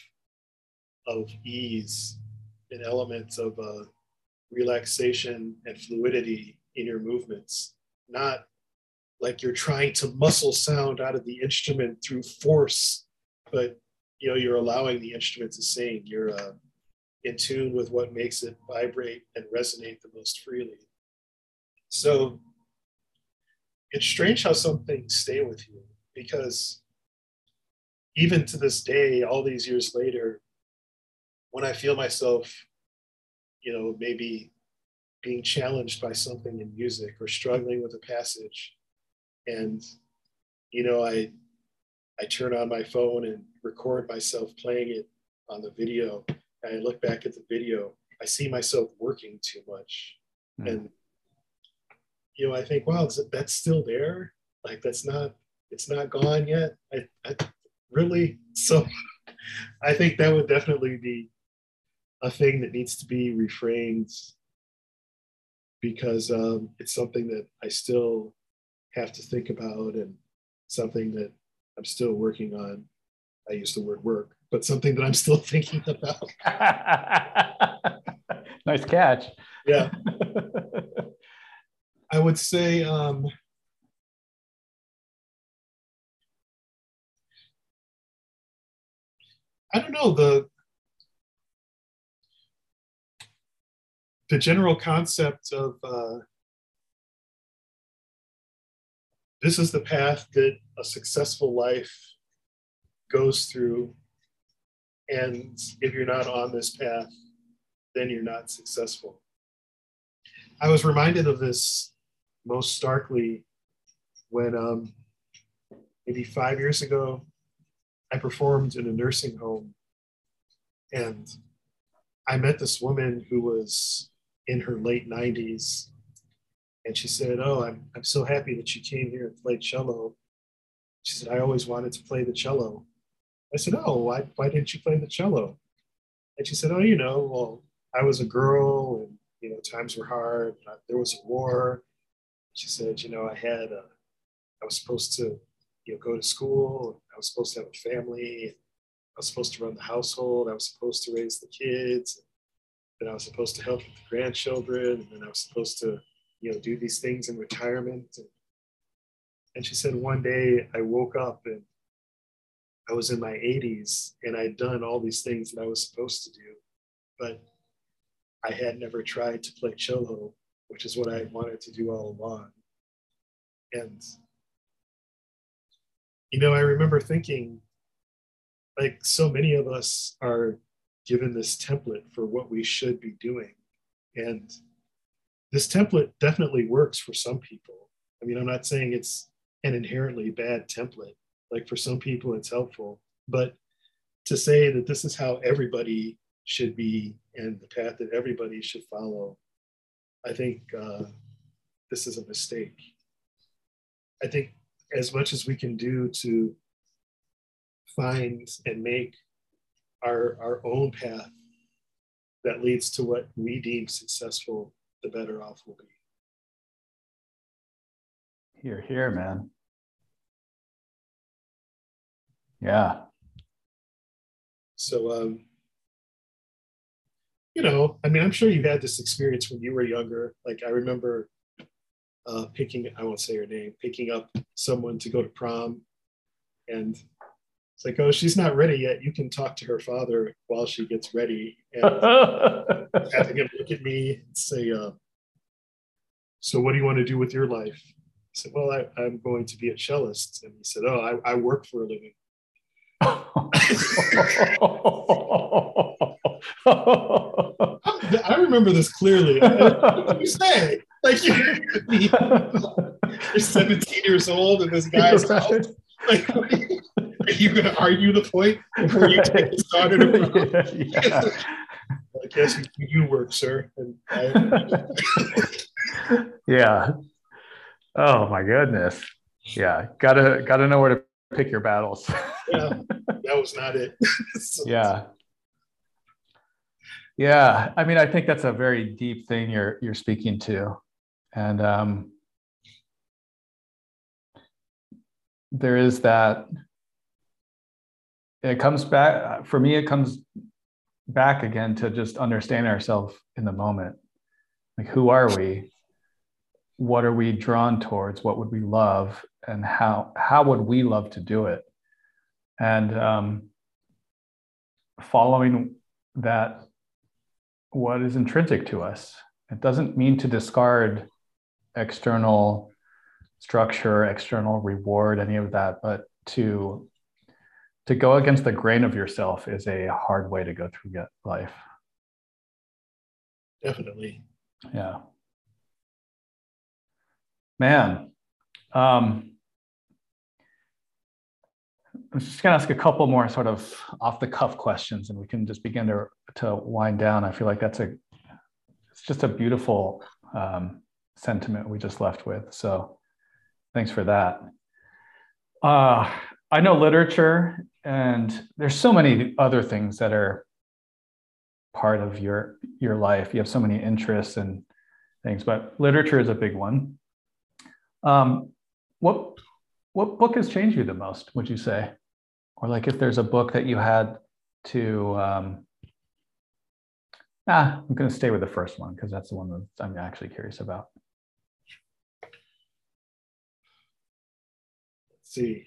of ease an element of uh, relaxation and fluidity in your movements, not like you're trying to muscle sound out of the instrument through force, but you know you're allowing the instrument to sing. You're uh, in tune with what makes it vibrate and resonate the most freely. So it's strange how some things stay with you because even to this day, all these years later, when I feel myself, you know, maybe being challenged by something in music or struggling with a passage, and you know, I I turn on my phone and record myself playing it on the video, and I look back at the video, I see myself working too much, mm. and you know, I think, wow, that's still there. Like that's not, it's not gone yet. I, I really so. I think that would definitely be a thing that needs to be reframed because um, it's something that I still have to think about and something that I'm still working on. I use the word work, but something that I'm still thinking about. nice catch. Yeah. I would say um, I don't know the the general concept of uh, this is the path that a successful life goes through. And if you're not on this path then you're not successful. I was reminded of this most starkly when um, maybe five years ago I performed in a nursing home. And I met this woman who was in her late 90s. And she said, Oh, I'm, I'm so happy that you came here and played cello. She said, I always wanted to play the cello. I said, Oh, why, why didn't you play the cello? And she said, Oh, you know, well, I was a girl and, you know, times were hard. There was a war. She said, You know, I had, a, I was supposed to you know, go to school. I was supposed to have a family. I was supposed to run the household. I was supposed to raise the kids. Then I was supposed to help with the grandchildren. And then I was supposed to, you know, do these things in retirement. And, and she said, one day I woke up and I was in my 80s and I'd done all these things that I was supposed to do, but I had never tried to play cello, which is what I wanted to do all along. And you know, I remember thinking, like, so many of us are given this template for what we should be doing. And this template definitely works for some people. I mean, I'm not saying it's an inherently bad template. Like, for some people, it's helpful. But to say that this is how everybody should be and the path that everybody should follow, I think uh, this is a mistake. I think as much as we can do to find and make our, our own path that leads to what we deem successful, the better off we'll be. Hear, hear, man. Yeah. So, um, you know, I mean, I'm sure you had this experience when you were younger. Like, I remember uh, picking, I won't say her name, picking up someone to go to prom. And it's like, oh, she's not ready yet. You can talk to her father while she gets ready. And having him look at me and say, uh, so what do you want to do with your life? I said, well, I, am going to be a cellist. And he said, oh, I, I work for a living. I remember this clearly. What did you say? Like you're, you're 17 years old and this guy's out. Like, are you, going to argue the point before you take the get started? yeah. I guess you, you work, sir. I, yeah. Oh my goodness. Yeah. Gotta gotta know where to pick your battles. yeah, that was not it. so, yeah. Yeah, I mean, I think that's a very deep thing you're you're speaking to, and um, there is that. It comes back for me. It comes back again to just understand ourselves in the moment. Like, who are we? What are we drawn towards? What would we love? And how how would we love to do it? And um, following that what is intrinsic to us. It doesn't mean to discard external structure, external reward, any of that, but to to go against the grain of yourself is a hard way to go through life. Definitely. Yeah. Man. Um, I'm just going to ask a couple more sort of off the cuff questions and we can just begin to, to wind down. I feel like that's a, it's just a beautiful um, sentiment we just left with. So thanks for that. Uh, I know literature and there's so many other things that are part of your your life. You have so many interests and things but literature is a big one. Um, what what book has changed you the most would you say? Or like if there's a book that you had to um, ah i'm going to stay with the first one because that's the one that i'm actually curious about. Let's see.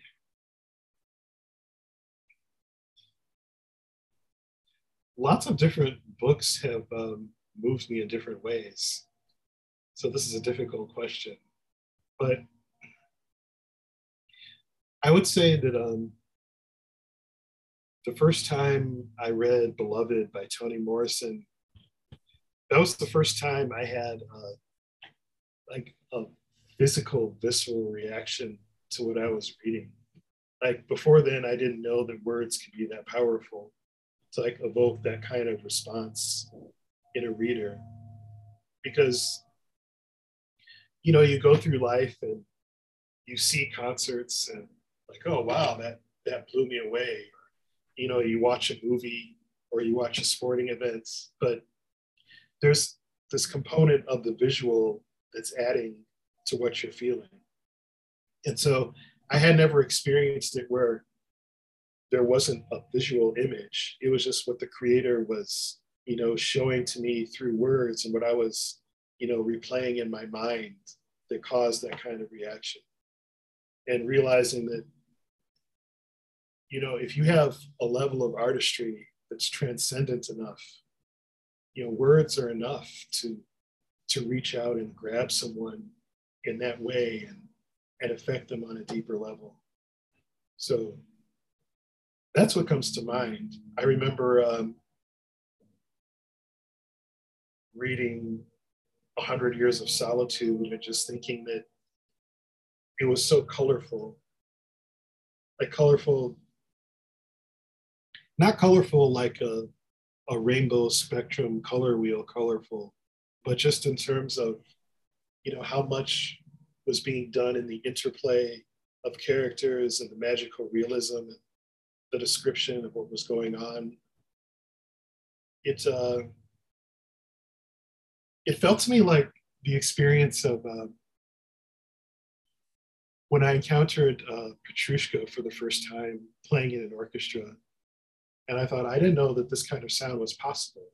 Lots of different books have um, moved me in different ways. So this is a difficult question. But I would say that um, the first time I read Beloved by Toni Morrison, that was the first time I had uh, like a physical, visceral reaction to what I was reading. Like before then, I didn't know that words could be that powerful to like evoke that kind of response in a reader. Because, you know, you go through life and you see concerts and like, oh wow, that that blew me away. you know, you watch a movie or you watch a sporting event, but there's this component of the visual that's adding to what you're feeling. And so I had never experienced it where there wasn't a visual image. It was just what the creator was, you know, showing to me through words and what I was, you know, replaying in my mind that caused that kind of reaction. And realizing that, you know, if you have a level of artistry that's transcendent enough, you know, words are enough to to reach out and grab someone in that way and, and affect them on a deeper level. So that's what comes to mind. I remember um, reading A Hundred Years of Solitude and just thinking that it was so colorful. Like colorful, not colorful like a, a rainbow spectrum color wheel colorful, but just in terms of you know how much was being done in the interplay of characters and the magical realism and the description of what was going on. It uh, it felt to me like the experience of uh, when I encountered uh, Petrushka for the first time playing in an orchestra, and I thought I didn't know that this kind of sound was possible.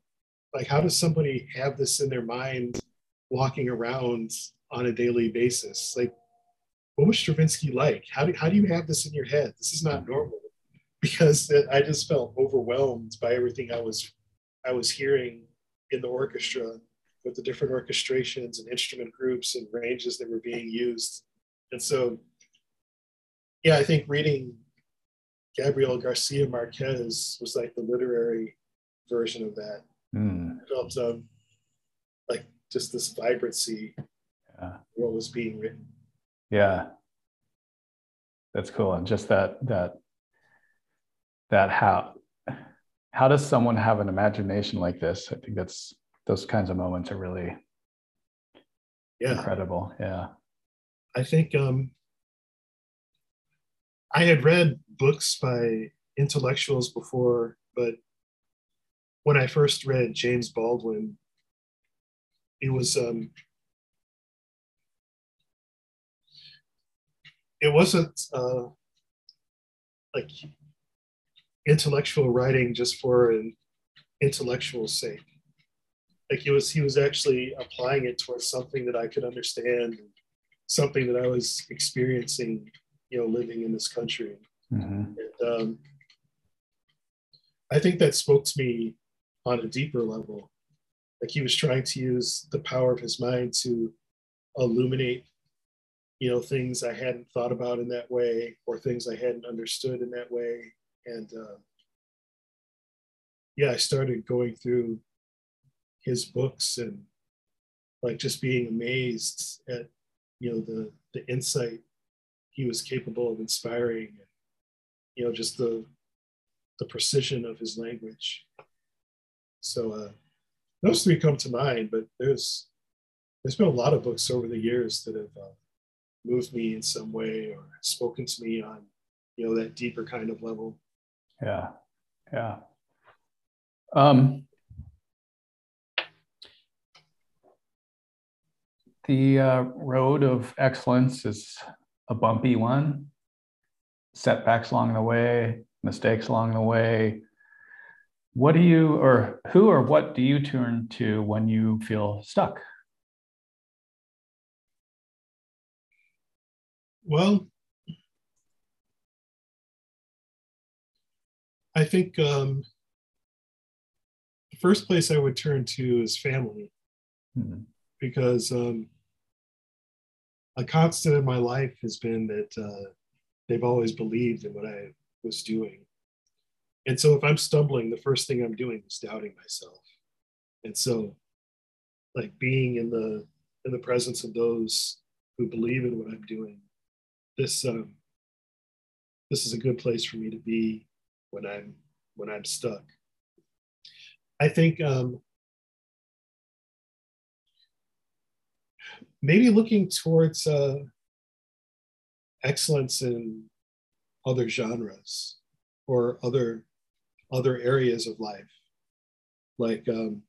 Like how does somebody have this in their mind walking around on a daily basis? Like what was stravinsky like? How do, how do you have this in your head? This is not normal because i just felt overwhelmed by everything i was i was hearing in the orchestra with the different orchestrations and instrument groups and ranges that were being used and so yeah i think reading gabriel garcia marquez was like the literary version of that Mm. felt um, like just this vibrancy, yeah. what was being written. Yeah, that's cool. And just that that that how how does someone have an imagination like this? I think that's those kinds of moments are really yeah incredible. Yeah, I think um, I had read books by intellectuals before, but when I first read James Baldwin, it was um, it wasn't uh, like intellectual writing just for an intellectual sake. Like it was, he was actually applying it towards something that I could understand, something that I was experiencing, you know, living in this country. Mm-hmm. And, um, I think that spoke to me on a deeper level. Like he was trying to use the power of his mind to illuminate, you know, things I hadn't thought about in that way or things I hadn't understood in that way. And uh, yeah, I started going through his books and like just being amazed at, you know, the the insight he was capable of inspiring and, you know, just the the precision of his language. So uh, those three come to mind, but there's there's been a lot of books over the years that have uh, moved me in some way or spoken to me on you know that deeper kind of level. Yeah, yeah. Um, the uh, road of excellence is a bumpy one. Setbacks along the way, mistakes along the way, what do you or who or what do you turn to when you feel stuck well I think um, the first place I would turn to is family, mm-hmm. because um, a constant in my life has been that uh, they've always believed in what I was doing. And so if I'm stumbling, the first thing I'm doing is doubting myself. And so like being in the in the presence of those who believe in what I'm doing, this um, this is a good place for me to be when I'm when I'm stuck. I think um, maybe looking towards uh, excellence in other genres or other other areas of life. Like um,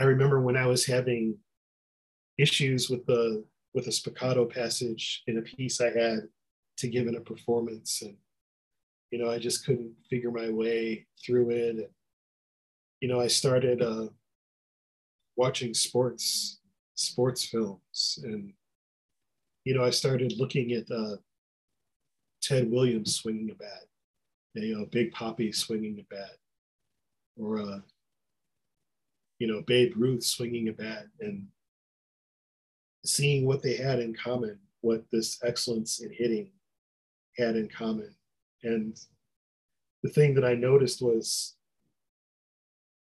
I remember when I was having issues with the with a spiccato passage in a piece I had to give in a performance, and you know I just couldn't figure my way through it. And, you know I started uh, watching sports sports films, and you know I started looking at uh, Ted Williams swinging a bat, you know Big Papi swinging a bat, or uh, you know Babe Ruth swinging a bat, and seeing what they had in common, what this excellence in hitting had in common. And the thing that I noticed was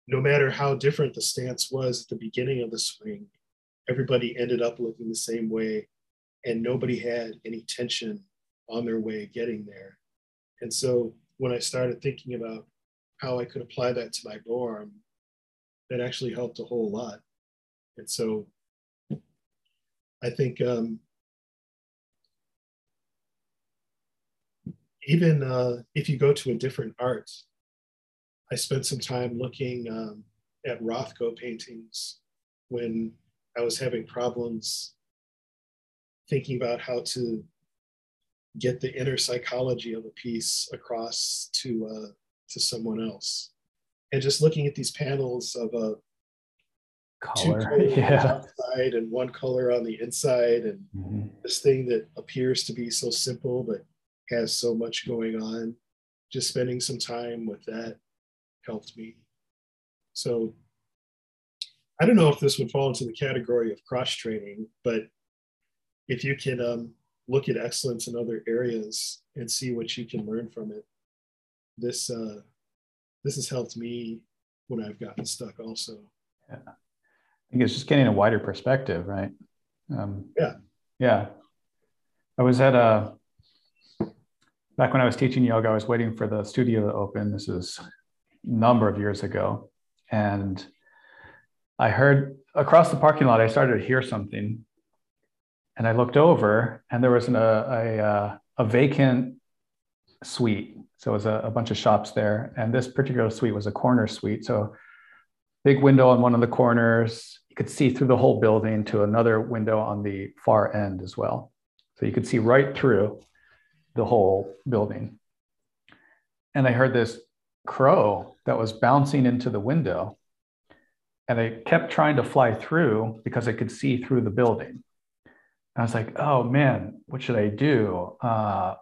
no matter how different the stance was at the beginning of the swing, everybody ended up looking the same way and nobody had any tension on their way getting there. And so when I started thinking about how I could apply that to my bow that actually helped a whole lot. And so I think um, even uh, if you go to a different art, I spent some time looking um, at Rothko paintings when I was having problems thinking about how to get the inner psychology of a piece across to uh, to someone else, and just looking at these panels of a color, yeah, outside and one color on the inside, and mm-hmm. this thing that appears to be so simple but has so much going on. Just spending some time with that helped me. So I don't know if this would fall into the category of cross training, but if you can um, look at excellence in other areas and see what you can learn from it, this uh, this has helped me when I've gotten stuck. Also, yeah I think it's just getting a wider perspective, right? Um, yeah. Yeah. I was at a, back when I was teaching yoga, I was waiting for the studio to open. This is a number of years ago. And I heard across the parking lot, I started to hear something. And I looked over and there was an, a, a, a vacant suite. So it was a, a bunch of shops there. And this particular suite was a corner suite. So big window on one of the corners, you could see through the whole building to another window on the far end as well. So you could see right through the whole building. And I heard this crow that was bouncing into the window. And I kept trying to fly through because I could see through the building. And I was like, oh man, what should I do? Uh,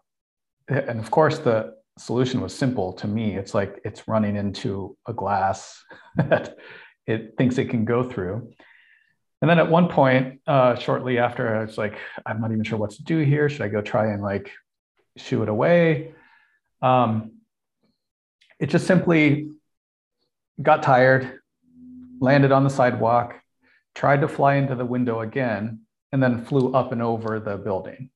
and of course, the solution was simple to me. It's like it's running into a glass that it thinks it can go through. And then at one point, uh, shortly after, I was like, I'm not even sure what to do here. Should I go try and like shoo it away? Um, it just simply got tired, landed on the sidewalk, tried to fly into the window again, and then flew up and over the building.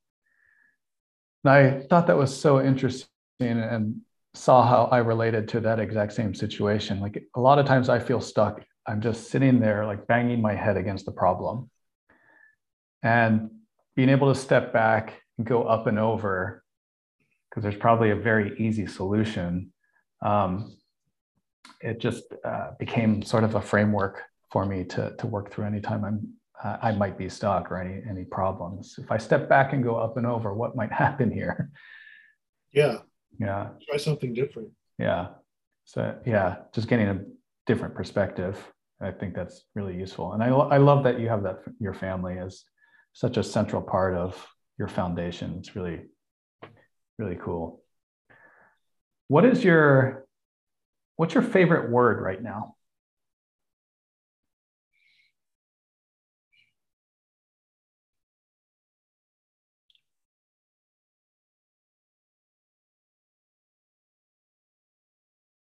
And I thought that was so interesting and saw how I related to that exact same situation. Like a lot of times I feel stuck I'm just sitting there, like banging my head against the problem. And being able to step back and go up and over, because there's probably a very easy solution. Um, it just uh, became sort of a framework for me to, to work through anytime I'm uh, I might be stuck or any any problems. If I step back and go up and over, what might happen here? Yeah. Yeah. Try something different. Yeah. So yeah, just getting a different perspective. I think that's really useful. And I, I love that you have that your family as such a central part of your foundation. It's really, really cool. What is your what's your favorite word right now?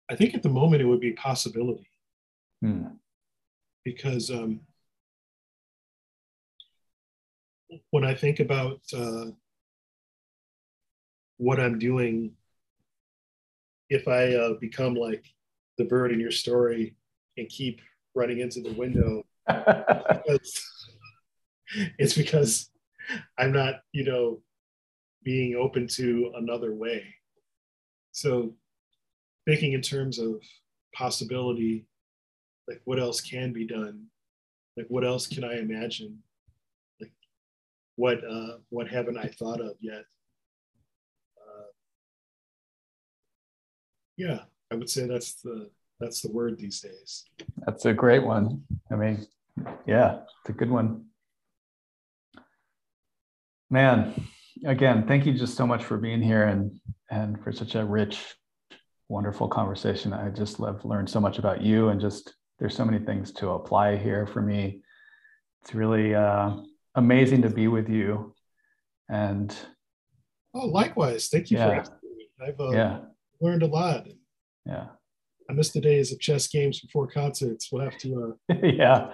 I think at the moment it would be possibility. Hmm. Because um, when I think about uh, what I'm doing, if I uh, become like the bird in your story and keep running into the window, because it's because I'm not, you know, being open to another way. So thinking in terms of possibility, like what else can be done? Like what else can I imagine? Like what uh, what haven't I thought of yet? Yeah, I would say that's the that's the word these days. That's a great one. I mean, yeah, it's a good one. Man, again, thank you just so much for being here and and for such a rich wonderful conversation. I just love learned so much about you and just there's so many things to apply here for me. It's really uh, amazing to be with you. And oh, likewise. Thank you yeah. for asking me. I've uh, yeah, learned a lot. yeah, I miss the days of chess games before concerts. We'll have to. Uh, yeah.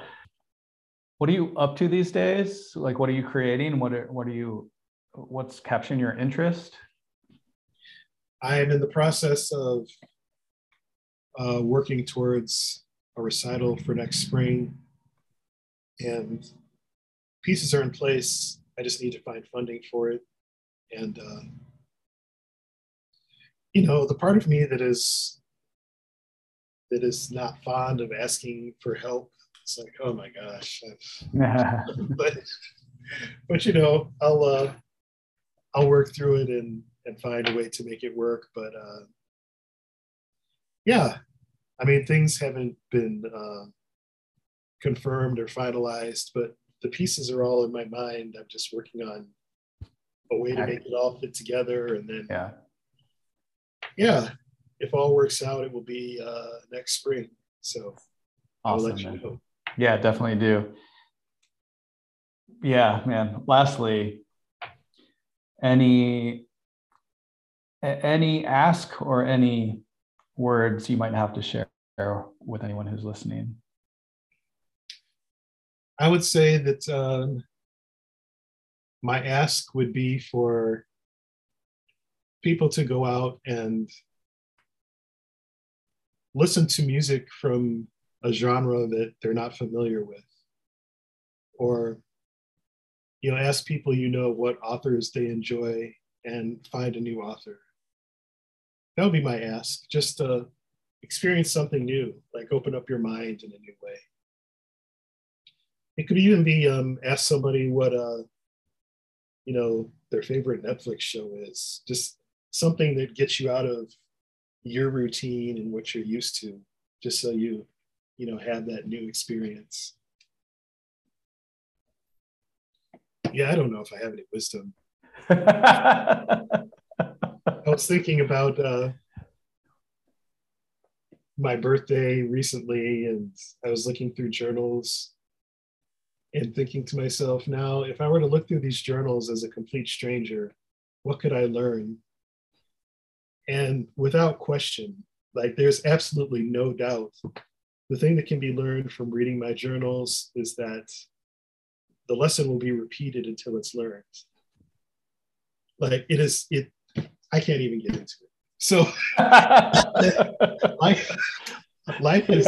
What are you up to these days? Like, what are you creating? What are what are you? What's capturing your interest? I am in the process of uh, working towards a recital for next spring, and pieces are in place. I just need to find funding for it, and uh, you know, the part of me that is that is not fond of asking for help. It's like, oh my gosh, but but you know, I'll uh, I'll work through it and and find a way to make it work. But uh, yeah, I mean, things haven't been uh, confirmed or finalized, but the pieces are all in my mind. I'm just working on a way to make it all fit together, and then yeah, yeah, if all works out, it will be uh, next spring. So I'll awesome. let you know. Yeah, definitely do. Yeah, man. Lastly, any any ask or any words you might have to share with anyone who's listening? I would say that um, my ask would be for people to go out and listen to music from a genre that they're not familiar with. Or you know ask people you know what authors they enjoy and find a new author. That would be my ask just to experience something new like open up your mind in a new way. It could even be um, ask somebody what uh, you know their favorite netflix show is just something that gets you out of your routine and what you're used to just so you you know have that new experience. Yeah i don't know if i have any wisdom. I was thinking about uh, my birthday recently and i was looking through journals and thinking to myself now if i were to look through these journals as a complete stranger what could i learn and without question like there's absolutely no doubt the thing that can be learned from reading my journals is that the lesson will be repeated until it's learned like it is it i can't even get into it so life life is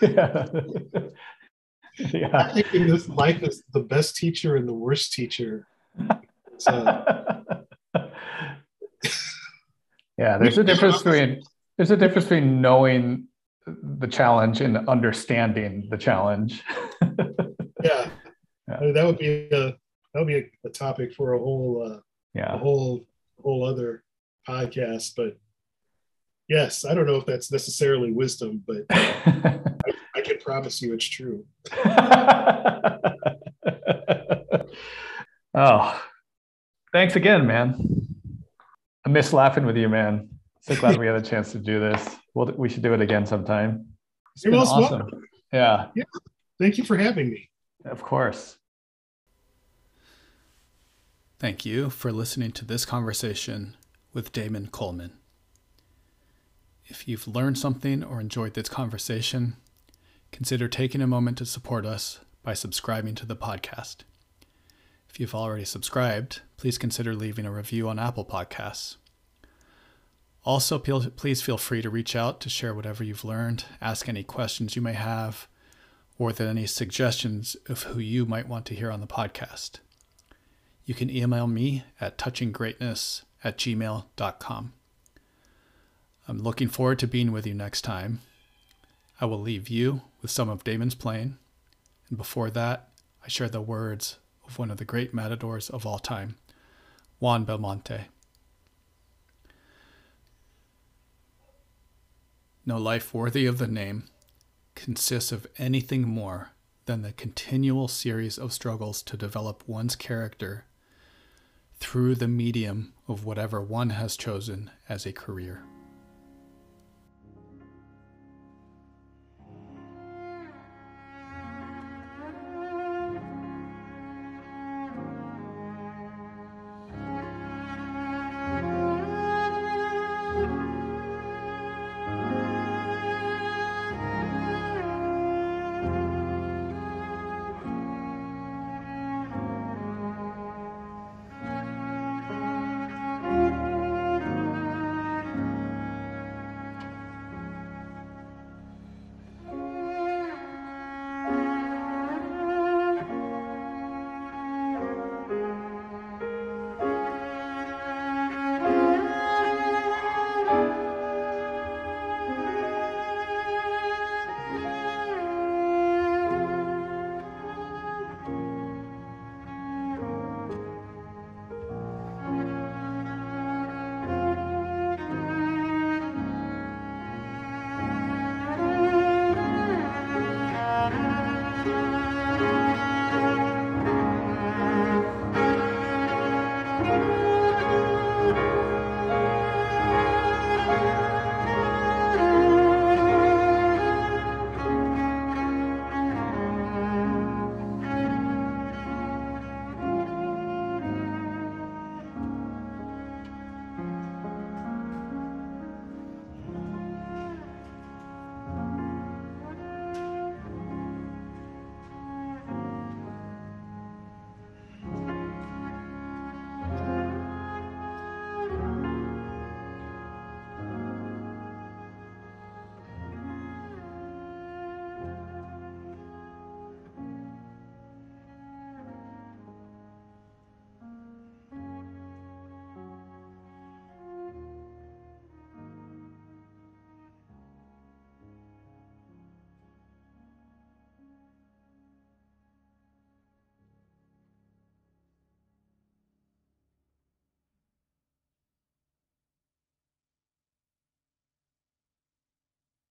yeah. Uh, i yeah. think this life is the best teacher and the worst teacher so yeah, there's a difference between there's a difference between knowing the challenge and understanding the challenge. yeah, Yeah. I mean, that would be a that would be a, a topic for a whole uh, a yeah. whole whole other podcast but yes i don't know if that's necessarily wisdom but i can promise you it's true oh, thanks again, man. I miss laughing with you, man. so glad we had a chance to do this. Well, we should do it again sometime. It's You're awesome. Welcome. Yeah. Yeah. Thank you for having me. Of course. Thank you for listening to this conversation with Damon Coleman. If you've learned something or enjoyed this conversation, consider taking a moment to support us by subscribing to the podcast. If you've already subscribed, please consider leaving a review on Apple Podcasts. Also, please feel free to reach out to share whatever you've learned, ask any questions you may have, or then any suggestions of who you might want to hear on the podcast. You can email me at touchinggreatness at gmail.com. I'm looking forward to being with you next time. I will leave you with some of Damon's playing, and before that, I share the words of one of the great matadors of all time, Juan Belmonte. No life worthy of the name consists of anything more than the continual series of struggles to develop one's character through the medium of whatever one has chosen as a career.